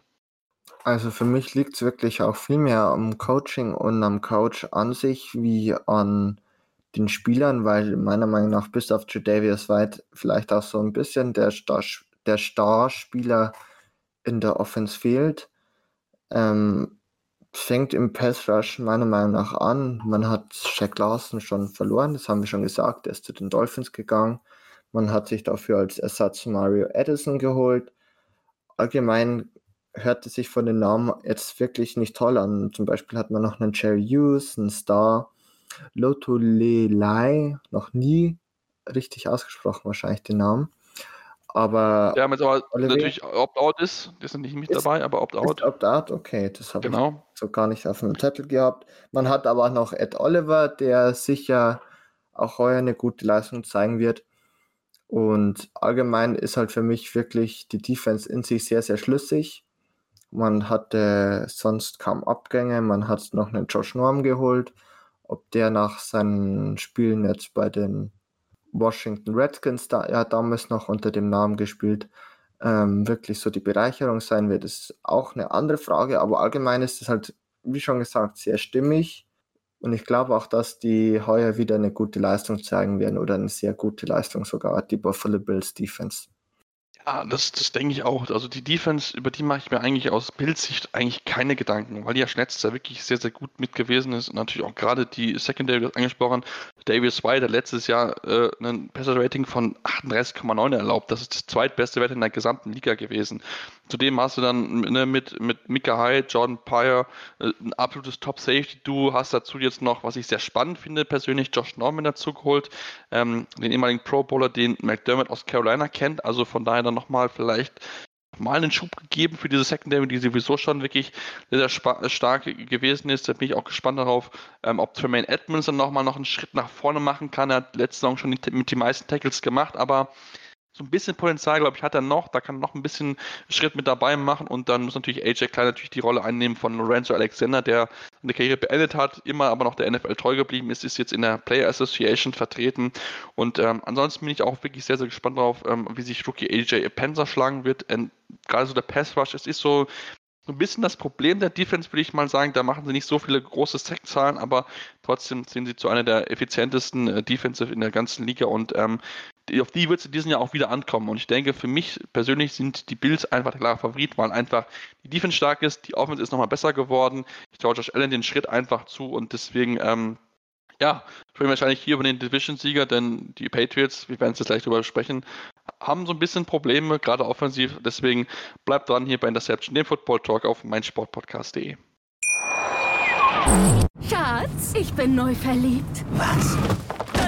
Also für mich liegt es wirklich auch viel mehr am Coaching und am Coach an sich wie an den Spielern, weil meiner Meinung nach bis auf Jadavius White vielleicht auch so ein bisschen der, Star der Starspieler in der Offense fehlt. Ähm, fängt im Pass Rush meiner Meinung nach an. Man hat Shaq Lawson schon verloren, das haben wir schon gesagt. Er ist zu den Dolphins gegangen. Man hat sich dafür als Ersatz Mario Edison geholt. allgemein hörte sich von den Namen jetzt wirklich nicht toll an. Zum Beispiel hat man noch einen Jerry Hughes, einen Star, Loto Lelai, noch nie richtig ausgesprochen wahrscheinlich den Namen. Aber. Ja, jetzt aber natürlich Opt-out ist, die sind nicht mit ist, dabei, aber Opt-out. Opt-out, okay, das habe genau. ich so gar nicht auf dem Zettel gehabt. Man hat aber auch noch Ed Oliver, der sicher auch heuer eine gute Leistung zeigen wird. Und allgemein ist halt für mich wirklich die Defense in sich sehr, sehr schlüssig. Man hatte sonst kaum Abgänge, man hat noch einen Josh Norm geholt. Ob der nach seinen Spielen jetzt bei den Washington Redskins, da er damals noch unter dem Namen gespielt, ähm, wirklich so die Bereicherung sein wird, ist auch eine andere Frage. Aber allgemein ist es halt, wie schon gesagt, sehr stimmig. Und ich glaube auch, dass die heuer wieder eine gute Leistung zeigen werden oder eine sehr gute Leistung sogar, die Buffalo Bills Defense. Ja, das, das denke ich auch. Also die Defense, über die mache ich mir eigentlich aus Bildsicht eigentlich keine Gedanken, weil die ja letztes Jahr wirklich sehr, sehr gut mit gewesen ist. Und natürlich auch gerade die Secondary, angesprochen, Davis White hat letztes Jahr äh, ein Passer-Rating von 38,9 erlaubt. Das ist das zweitbeste Wert in der gesamten Liga gewesen. Zudem hast du dann ne, mit, mit Mika Hyde, Jordan Pryor, äh, ein absolutes Top-Safety. Du hast dazu jetzt noch, was ich sehr spannend finde, persönlich Josh Norman dazu geholt, ähm, den ehemaligen Pro-Bowler, den McDermott aus Carolina kennt. Also von daher dann nochmal vielleicht mal einen Schub gegeben für diese Secondary, die sowieso schon wirklich sehr, sehr stark gewesen ist. Da bin ich auch gespannt darauf, ähm, ob Tremaine Edmonds dann nochmal noch einen Schritt nach vorne machen kann. Er hat letzte Saison schon mit den meisten Tackles gemacht, aber so ein bisschen Potenzial, glaube ich, hat er noch. Da kann er noch ein bisschen Schritt mit dabei machen und dann muss natürlich AJ Klein natürlich die Rolle einnehmen von Lorenzo Alexander, der eine Karriere beendet hat, immer aber noch der NFL treu geblieben ist, ist jetzt in der Player Association vertreten und ähm, ansonsten bin ich auch wirklich sehr, sehr gespannt darauf, ähm, wie sich Rookie AJ Penzer schlagen wird. Und gerade so der Pass Rush, es ist so ein bisschen das Problem der Defense, würde ich mal sagen. Da machen sie nicht so viele große Sackzahlen, aber trotzdem sind sie zu einer der effizientesten äh, Defensive in der ganzen Liga und ähm, auf die wird es in diesem Jahr auch wieder ankommen. Und ich denke, für mich persönlich sind die Bills einfach der klare Favorit, weil einfach die Defense stark ist, die Offense ist nochmal besser geworden. Ich traue Josh Allen den Schritt einfach zu und deswegen, ähm, ja, sprechen wir wahrscheinlich hier über den Division-Sieger, denn die Patriots, wir werden es jetzt gleich drüber sprechen, haben so ein bisschen Probleme, gerade offensiv. Deswegen bleibt dran hier bei Interception, dem Football Talk auf meinsportpodcast.de. Schatz, ich bin neu verliebt. Was?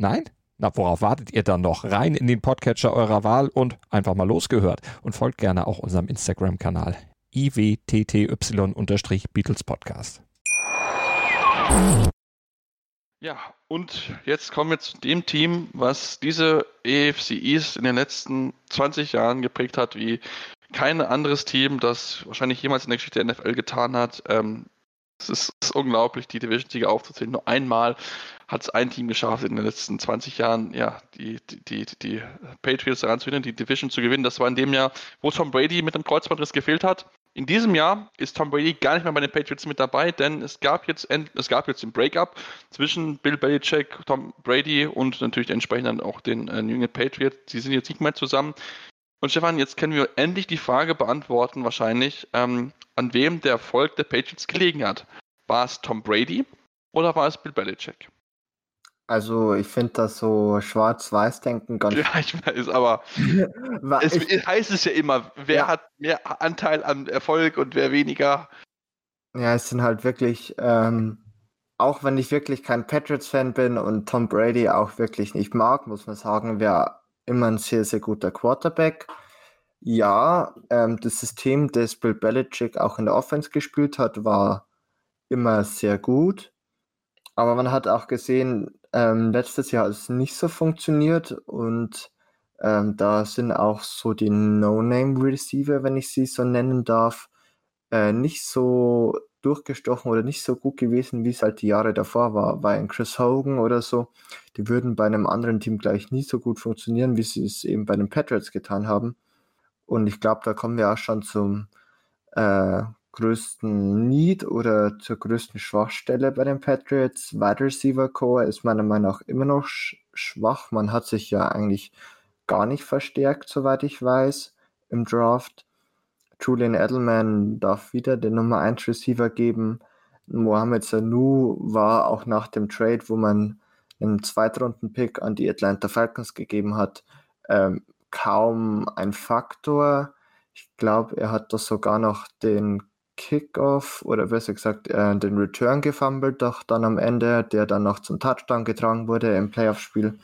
Nein? Na, worauf wartet ihr dann noch? Rein in den Podcatcher eurer Wahl und einfach mal losgehört. Und folgt gerne auch unserem Instagram-Kanal iwtty-Beatles Podcast. Ja, und jetzt kommen wir zu dem Team, was diese EFC East in den letzten 20 Jahren geprägt hat, wie kein anderes Team, das wahrscheinlich jemals in der Geschichte der NFL getan hat. Ähm, es ist, ist, unglaublich, die Division-Sieger aufzuzählen. Nur einmal hat es ein Team geschafft in den letzten 20 Jahren, ja, die, die, die, die Patriots daran zu hindern, die Division zu gewinnen. Das war in dem Jahr, wo Tom Brady mit dem Kreuzbandriss gefehlt hat. In diesem Jahr ist Tom Brady gar nicht mehr bei den Patriots mit dabei, denn es gab jetzt, es gab jetzt den Breakup zwischen Bill Belichick, Tom Brady und natürlich entsprechend auch den äh, New England Patriots. Die sind jetzt nicht mehr zusammen. Und Stefan, jetzt können wir endlich die Frage beantworten, wahrscheinlich, ähm, an wem der Erfolg der Patriots gelegen hat. War es Tom Brady oder war es Bill Belichick? Also ich finde das so Schwarz-Weiß-Denken ganz. Ja, ich weiß, aber es ich, heißt es ja immer, wer ja. hat mehr Anteil am Erfolg und wer weniger. Ja, es sind halt wirklich, ähm, auch wenn ich wirklich kein Patriots-Fan bin und Tom Brady auch wirklich nicht mag, muss man sagen, wäre immer ein sehr, sehr guter Quarterback. Ja, ähm, das System, das Bill Belichick auch in der Offense gespielt hat, war immer sehr gut. Aber man hat auch gesehen, ähm, letztes Jahr hat es nicht so funktioniert und ähm, da sind auch so die No-Name-Receiver, wenn ich sie so nennen darf, äh, nicht so durchgestochen oder nicht so gut gewesen, wie es halt die Jahre davor war. Weil ein Chris Hogan oder so, die würden bei einem anderen Team gleich nie so gut funktionieren, wie sie es eben bei den Patriots getan haben. Und ich glaube, da kommen wir auch schon zum äh, größten Need oder zur größten Schwachstelle bei den Patriots. Wide Receiver Core ist meiner Meinung nach immer noch sch schwach. Man hat sich ja eigentlich gar nicht verstärkt, soweit ich weiß, im Draft. Julian Edelman darf wieder den Nummer 1 Receiver geben. Mohamed Sanu war auch nach dem Trade, wo man einen Zweitrunden-Pick an die Atlanta Falcons gegeben hat, ähm, kaum ein Faktor. Ich glaube, er hat das sogar noch den Kickoff oder besser gesagt äh, den Return gefummelt, doch dann am Ende, der dann noch zum Touchdown getragen wurde im Playoff-Spiel.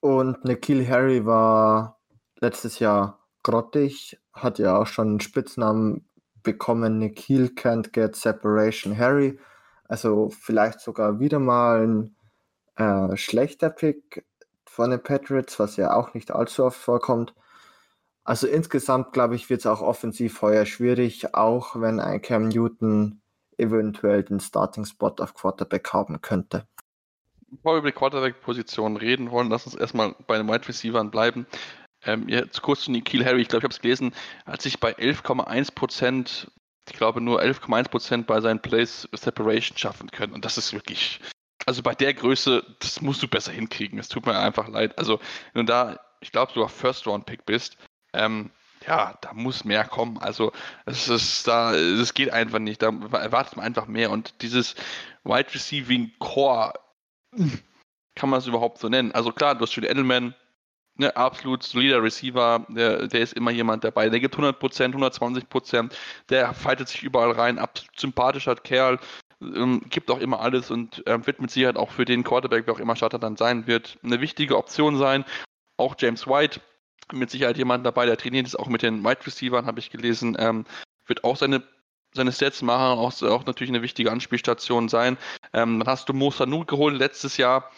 Und Nikhil Harry war letztes Jahr grottig, hat ja auch schon einen Spitznamen bekommen, Nikhil can't get separation Harry. Also vielleicht sogar wieder mal ein äh, schlechter Pick von den Patriots, was ja auch nicht allzu oft vorkommt. Also insgesamt glaube ich, wird es auch offensiv heuer schwierig, auch wenn ein Cam Newton eventuell den Starting-Spot auf Quarterback haben könnte. Bevor wir über die Quarterback-Position reden wollen, lass uns erstmal bei den Wide Receivers bleiben. Ähm, jetzt kurz zu Nikhil Harry, ich glaube, ich habe es gelesen, hat sich bei 11,1 Prozent, ich glaube nur 11,1 Prozent bei seinen Plays Separation schaffen können. Und das ist wirklich, also bei der Größe, das musst du besser hinkriegen. Es tut mir einfach leid. Also, wenn du da, ich glaube, sogar First-Round-Pick bist, ähm, ja, da muss mehr kommen. Also es ist da, es geht einfach nicht. Da erwartet man einfach mehr. Und dieses Wide Receiving Core, kann man es überhaupt so nennen? Also klar, du hast schon Edelman, ne, absolut solider Receiver, der, der ist immer jemand dabei. Der gibt 100%, 120%, der fightet sich überall rein, absolut sympathischer Kerl, ähm, gibt auch immer alles und ähm, wird mit Sicherheit auch für den Quarterback, wer auch immer Starter dann sein wird, eine wichtige Option sein. Auch James White, mit Sicherheit jemand dabei, der trainiert ist, auch mit den Wide Receivers, habe ich gelesen, ähm, wird auch seine seine Sets machen, auch, auch natürlich eine wichtige Anspielstation sein. Ähm, dann hast du Mo Sanu geholt letztes Jahr.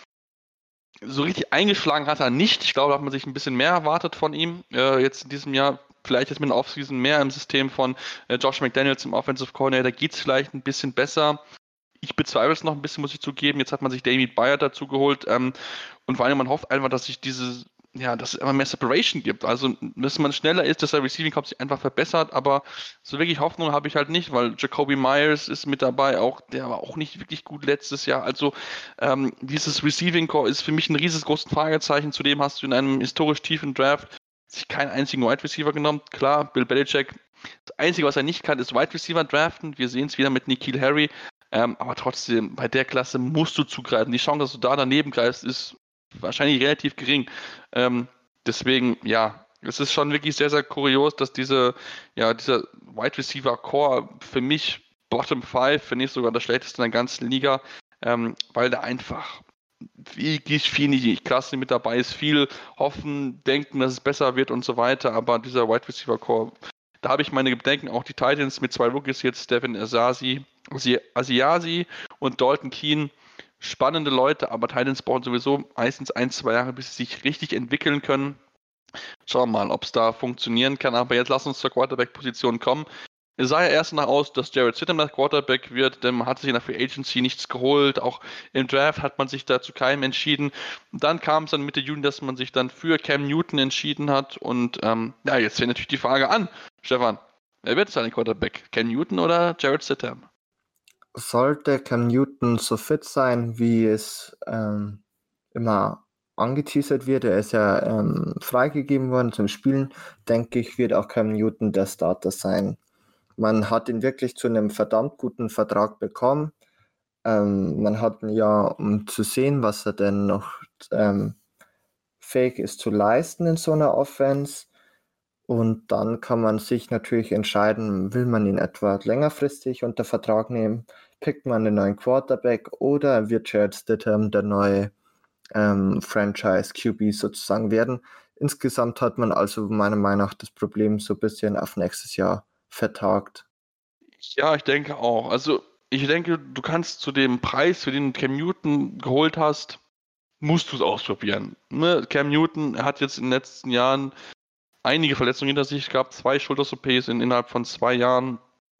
So richtig eingeschlagen hat er nicht. Ich glaube, da hat man sich ein bisschen mehr erwartet von ihm. Äh, jetzt in diesem Jahr, vielleicht jetzt mit der Offseason mehr im System von äh, Josh McDaniels im Offensive Coordinator, geht es vielleicht ein bisschen besser. Ich bezweifle es noch ein bisschen, muss ich zugeben. Jetzt hat man sich David Bayer dazu geholt. Ähm, und vor allem, man hofft einfach, dass sich diese ja, dass es immer mehr Separation gibt. Also, dass man schneller ist, dass der Receiving Corps sich einfach verbessert, aber so wirklich Hoffnung habe ich halt nicht, weil Jacoby Myers ist mit dabei, auch der war auch nicht wirklich gut letztes Jahr. Also, ähm, dieses Receiving Core ist für mich ein riesengroßes Fragezeichen. Zudem hast du in einem historisch tiefen Draft sich keinen einzigen Wide Receiver genommen. Klar, Bill Belichick, das Einzige, was er nicht kann, ist Wide Receiver draften. Wir sehen es wieder mit Nikhil Harry. Ähm, aber trotzdem, bei der Klasse musst du zugreifen. Die Chance, dass du da daneben greifst, ist wahrscheinlich relativ gering. Ähm, deswegen, ja, es ist schon wirklich sehr, sehr kurios, dass diese, ja, dieser Wide Receiver Core für mich Bottom 5, wenn nicht sogar das schlechteste in der ganzen Liga, ähm, weil da einfach wirklich viel nicht Klasse mit dabei ist, viel hoffen, denken, dass es besser wird und so weiter, aber dieser Wide Receiver Core, da habe ich meine Bedenken, auch die Titans mit zwei Rookies jetzt, Devin Asasi, Asiasi und Dalton Keen, spannende Leute, aber Titans brauchen sowieso meistens ein, zwei Jahre, bis sie sich richtig entwickeln können. Schauen wir mal, ob es da funktionieren kann. Aber jetzt lass uns zur Quarterback-Position kommen. Es sah ja erst nach aus, dass Jared Sittem der Quarterback wird, denn man hat sich in der Free Agency nichts geholt. Auch im Draft hat man sich dazu keinem entschieden. Und dann kam es dann Mitte Juni, dass man sich dann für Cam Newton entschieden hat. Und ähm, ja, jetzt fängt natürlich die Frage an, Stefan, wer wird sein Quarterback? Cam Newton oder Jared Sittem? Sollte Cam Newton so fit sein, wie es ähm, immer angeteasert wird, er ist ja ähm, freigegeben worden zum Spielen, denke ich, wird auch Cam Newton der Starter sein. Man hat ihn wirklich zu einem verdammt guten Vertrag bekommen. Ähm, man hat ihn ja, um zu sehen, was er denn noch ähm, fähig ist zu leisten in so einer Offense. Und dann kann man sich natürlich entscheiden, will man ihn etwa längerfristig unter Vertrag nehmen pickt man einen neuen Quarterback oder wird Jared Stidham der neue ähm, Franchise-QB sozusagen werden. Insgesamt hat man also meiner Meinung nach das Problem so ein bisschen auf nächstes Jahr vertagt. Ja, ich denke auch. Also ich denke, du kannst zu dem Preis, für den Cam Newton geholt hast, musst du es ausprobieren. Ne? Cam Newton hat jetzt in den letzten Jahren einige Verletzungen hinter sich gehabt, zwei Schulter-OPs in, innerhalb von zwei Jahren.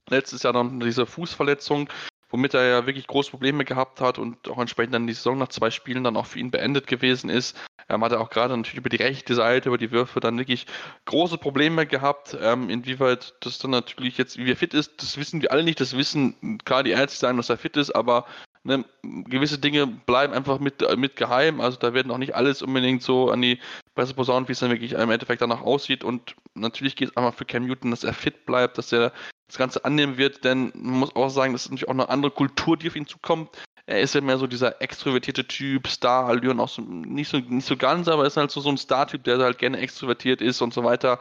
Letztes Jahr dann diese Fußverletzung womit er ja wirklich große Probleme gehabt hat und auch entsprechend dann die Saison nach zwei Spielen dann auch für ihn beendet gewesen ist. Ähm, hat er auch gerade natürlich über die rechte Seite, über die Würfe dann wirklich große Probleme gehabt. Ähm, inwieweit das dann natürlich jetzt, wie er fit ist, das wissen wir alle nicht. Das wissen klar die Ärzte sagen, dass er fit ist, aber ne, gewisse Dinge bleiben einfach mit, mit geheim. Also da werden auch nicht alles unbedingt so an die Presse posaunt, wie es dann wirklich im Endeffekt danach aussieht. Und natürlich geht es einfach für Cam Newton, dass er fit bleibt, dass er das Ganze annehmen wird, denn man muss auch sagen, das ist natürlich auch eine andere Kultur, die auf ihn zukommt. Er ist ja mehr so dieser extrovertierte Typ, Star-Allüren, auch so, nicht, so, nicht so ganz, aber ist halt so, so ein Star-Typ, der halt gerne extrovertiert ist und so weiter.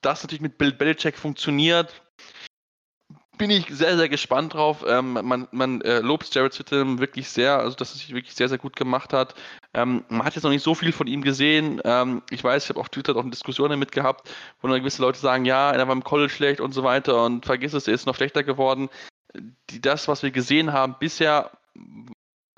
Das natürlich mit Bill Belichick funktioniert, bin ich sehr, sehr gespannt drauf. Ähm, man man äh, lobt Jared Stidham wirklich sehr, also dass er sich wirklich sehr, sehr gut gemacht hat. Ähm, man hat jetzt noch nicht so viel von ihm gesehen. Ähm, ich weiß, ich habe auf Twitter auch eine Diskussion damit gehabt, wo dann gewisse Leute sagen, ja, er war im College schlecht und so weiter und vergiss es, er ist noch schlechter geworden. Die, das, was wir gesehen haben bisher,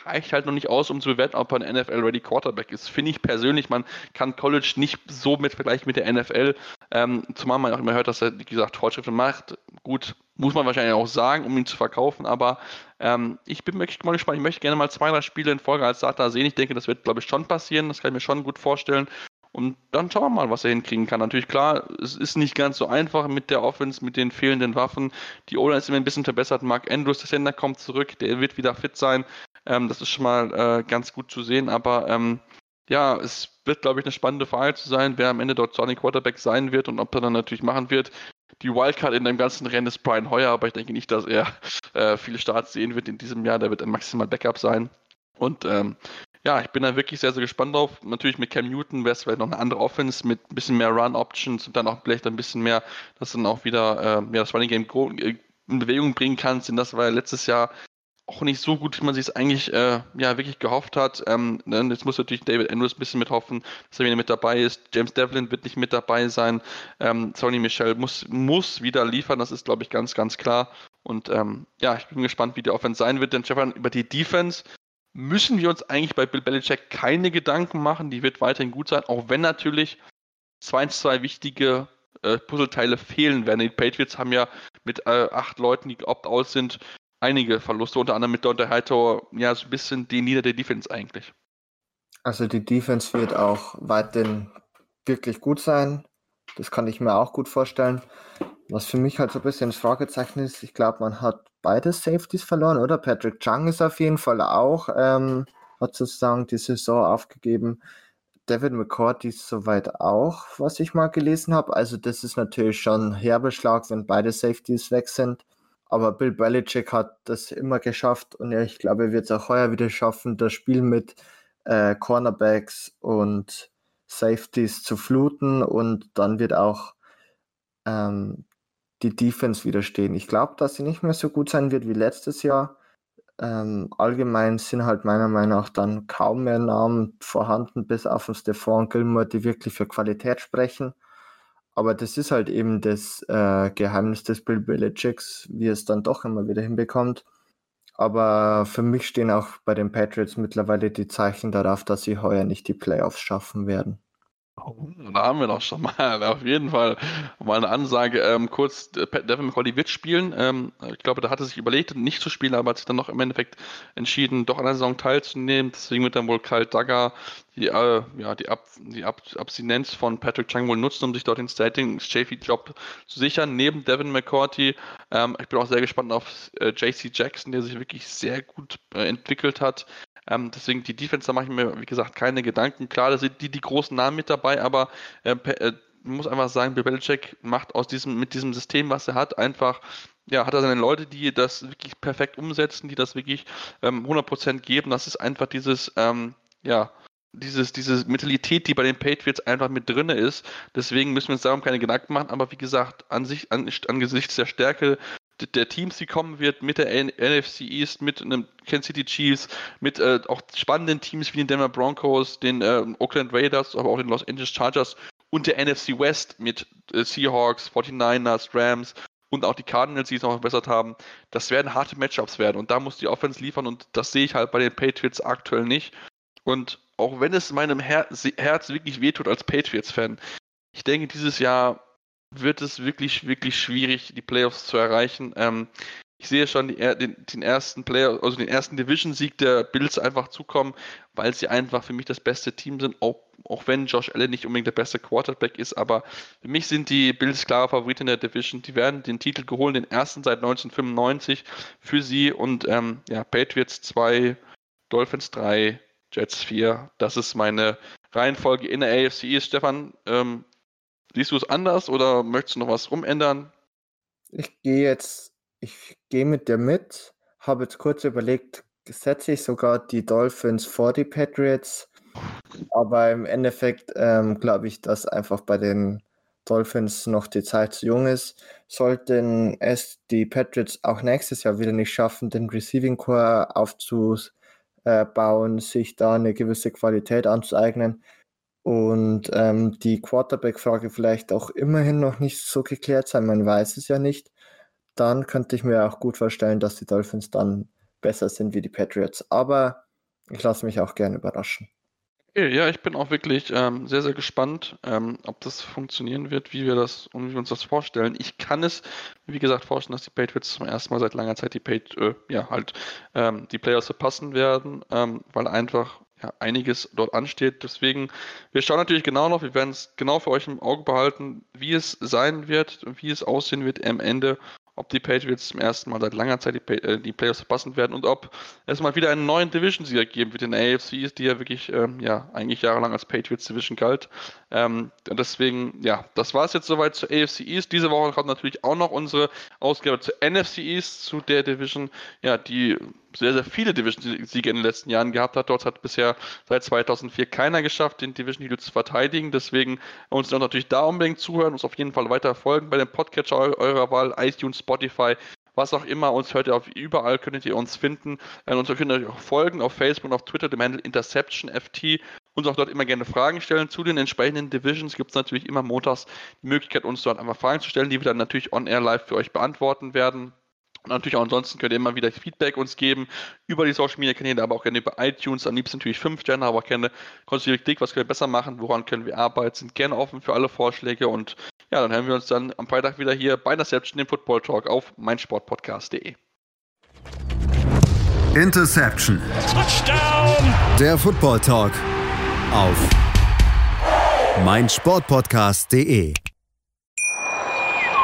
reicht halt noch nicht aus, um zu bewerten, ob er ein NFL-ready Quarterback ist. Finde ich persönlich, man kann College nicht so mit vergleichen mit der NFL, ähm, zumal man auch immer hört, dass er, wie gesagt, Fortschritte macht. Gut, muss man wahrscheinlich auch sagen, um ihn zu verkaufen, aber ähm, ich bin wirklich mal gespannt. Ich möchte gerne mal zwei, drei Spiele in Folge als Starter sehen. Ich denke, das wird, glaube ich, schon passieren. Das kann ich mir schon gut vorstellen. Und dann schauen wir mal, was er hinkriegen kann. Natürlich klar, es ist nicht ganz so einfach mit der Offense, mit den fehlenden Waffen. Die O-Line ist immer ein bisschen verbessert. Mark Andrews, der Sender, kommt zurück. Der wird wieder fit sein. Ähm, das ist schon mal äh, ganz gut zu sehen. Aber ähm, ja, es wird, glaube ich, eine spannende Frage zu sein, wer am Ende dort Starting Quarterback sein wird und ob er dann natürlich machen wird. Die Wildcard in dem ganzen Rennen ist Brian Hoyer, aber ich denke nicht, dass er äh, viele Starts sehen wird in diesem Jahr. Der wird ein maximal Backup sein. Und ähm, ja, ich bin da wirklich sehr, sehr gespannt drauf. Natürlich mit Cam Newton wäre es vielleicht noch eine andere Offense mit ein bisschen mehr Run-Options und dann auch vielleicht ein bisschen mehr, dass dann auch wieder äh, ja, das Running Game äh, in Bewegung bringen kannst, denn das war ja letztes Jahr auch nicht so gut, wie man sich es eigentlich äh, ja, wirklich gehofft hat. Ähm, ne, jetzt muss natürlich David Andrews ein bisschen mithoffen, dass er wieder mit dabei ist. James Devlin wird nicht mit dabei sein. Ähm, Sony Michel muss, muss wieder liefern, das ist, glaube ich, ganz, ganz klar. Und ähm, ja, ich bin gespannt, wie die Offense sein wird, denn Stefan, über die Defense müssen wir uns eigentlich bei Bill Belichick keine Gedanken machen. Die wird weiterhin gut sein, auch wenn natürlich zwei, zwei wichtige äh, Puzzleteile fehlen werden. Die Patriots haben ja mit äh, acht Leuten, die opt-out sind, einige Verluste, unter anderem mit Dante Hightower, ja, so ein bisschen die Nieder der Defense eigentlich. Also die Defense wird auch weiterhin wirklich gut sein. Das kann ich mir auch gut vorstellen. Was für mich halt so ein bisschen das Fragezeichen ist, ich glaube, man hat beide Safeties verloren, oder? Patrick Chung ist auf jeden Fall auch, ähm, hat sozusagen die Saison aufgegeben. David McCourty ist soweit auch, was ich mal gelesen habe. Also das ist natürlich schon ein Herbeschlag, wenn beide Safeties weg sind. Aber Bill Belichick hat das immer geschafft und ja, ich glaube, er wird es auch heuer wieder schaffen, das Spiel mit äh, Cornerbacks und Safeties zu fluten und dann wird auch ähm, die Defense wieder stehen. Ich glaube, dass sie nicht mehr so gut sein wird wie letztes Jahr. Ähm, allgemein sind halt meiner Meinung nach dann kaum mehr Namen vorhanden, bis auf den Stefan Gilmore, die wirklich für Qualität sprechen. Aber das ist halt eben das äh, Geheimnis des Bill Belichicks, wie es dann doch immer wieder hinbekommt. Aber für mich stehen auch bei den Patriots mittlerweile die Zeichen darauf, dass sie heuer nicht die Playoffs schaffen werden. Oh, da haben wir doch schon mal auf jeden Fall mal eine Ansage. Ähm, kurz, äh, Devin McCauley wird spielen. Ähm, ich glaube, da hat er sich überlegt, nicht zu spielen, aber hat sich dann noch im Endeffekt entschieden, doch an der Saison teilzunehmen. Deswegen wird dann wohl Kyle Duggar die, äh, ja, die, Ab die Ab Abstinenz von Patrick Chung wohl nutzen, um sich dort den Starting Chafee-Job zu sichern, neben Devin McCourty. Ähm, ich bin auch sehr gespannt auf äh, JC Jackson, der sich wirklich sehr gut äh, entwickelt hat. Ähm, deswegen die Defense, da mache ich mir, wie gesagt, keine Gedanken. Klar, da sind die, die großen Namen mit dabei, aber äh, äh, muss einfach sagen, Bill Belichick macht aus diesem, mit diesem System, was er hat, einfach ja, hat er seine Leute, die das wirklich perfekt umsetzen, die das wirklich ähm, 100% geben. Das ist einfach dieses, ähm, ja, dieses, diese Mentalität, die bei den Patriots einfach mit drin ist. Deswegen müssen wir uns darum keine Gedanken machen. Aber wie gesagt, an sich, an, angesichts der Stärke der Teams, die kommen wird, mit der NFC East, mit einem Kansas City Chiefs, mit äh, auch spannenden Teams wie den Denver Broncos, den äh, Oakland Raiders, aber auch den Los Angeles Chargers und der NFC West mit äh, Seahawks, 49ers, Rams und auch die Cardinals, die es noch verbessert haben. Das werden harte Matchups werden und da muss die Offense liefern und das sehe ich halt bei den Patriots aktuell nicht. Und auch wenn es meinem Her Herz wirklich wehtut als Patriots-Fan, ich denke, dieses Jahr wird es wirklich, wirklich schwierig, die Playoffs zu erreichen. Ähm, ich sehe schon die, den, den, ersten Player, also den ersten Division-Sieg der Bills einfach zukommen, weil sie einfach für mich das beste Team sind, auch, auch wenn Josh Allen nicht unbedingt der beste Quarterback ist, aber für mich sind die Bills klare Favoriten in der Division. Die werden den Titel geholt, den ersten seit 1995 für sie und ähm, ja, Patriots 2, Dolphins 3, Jets 4. Das ist meine Reihenfolge in der AFC. Stefan, ähm, Siehst du es anders oder möchtest du noch was rumändern? Ich gehe jetzt, ich gehe mit dir mit, habe jetzt kurz überlegt, setze ich sogar die Dolphins vor die Patriots, aber im Endeffekt ähm, glaube ich, dass einfach bei den Dolphins noch die Zeit zu jung ist. Sollten es die Patriots auch nächstes Jahr wieder nicht schaffen, den Receiving Core aufzubauen, sich da eine gewisse Qualität anzueignen, und ähm, die Quarterback-Frage vielleicht auch immerhin noch nicht so geklärt sein, man weiß es ja nicht, dann könnte ich mir auch gut vorstellen, dass die Dolphins dann besser sind wie die Patriots. Aber ich lasse mich auch gerne überraschen. Ja, ich bin auch wirklich ähm, sehr, sehr gespannt, ähm, ob das funktionieren wird, wie wir das und wie wir uns das vorstellen. Ich kann es, wie gesagt, vorstellen, dass die Patriots zum ersten Mal seit langer Zeit die Pat äh, ja, halt ähm, die Playoffs verpassen werden, ähm, weil einfach ja, einiges dort ansteht. Deswegen, wir schauen natürlich genau noch, wir werden es genau für euch im Auge behalten, wie es sein wird, wie es aussehen wird am Ende ob die Patriots zum ersten Mal seit langer Zeit die, äh, die Playoffs verpassen werden und ob es mal wieder einen neuen Division-Sieger geben wird in der AFC, die ja wirklich, ähm, ja, eigentlich jahrelang als Patriots Division galt. Ähm, deswegen, ja, das war es jetzt soweit zur AFC East. Diese Woche kommt natürlich auch noch unsere Ausgabe zur NFC East, zu der Division, ja, die sehr, sehr viele Division-Siege in den letzten Jahren gehabt hat. Dort hat bisher seit 2004 keiner geschafft, den Division-Titel zu verteidigen. Deswegen uns dann natürlich da unbedingt zuhören, uns auf jeden Fall weiter folgen bei dem Podcatcher eurer Wahl, iTunes, Spotify, was auch immer. Uns hört ihr auf überall, könntet ihr uns finden. Äh, uns könnt ihr auch folgen auf Facebook und auf Twitter, dem Handle InterceptionFT. Uns auch dort immer gerne Fragen stellen. Zu den entsprechenden Divisions gibt es natürlich immer montags die Möglichkeit, uns dort einfach Fragen zu stellen, die wir dann natürlich on-air live für euch beantworten werden. Und natürlich auch ansonsten könnt ihr immer wieder Feedback uns geben über die Social Media Kanäle, aber auch gerne über iTunes. Am liebsten natürlich 5 Sterne, aber auch gerne konstruktive Kritik, was können wir besser machen, woran können wir arbeiten, sind gerne offen für alle Vorschläge und ja, dann hören wir uns dann am Freitag wieder hier bei Interception, dem Football Talk auf meinsportpodcast.de. Interception. Touchdown. Der Football Talk auf meinsportpodcast.de.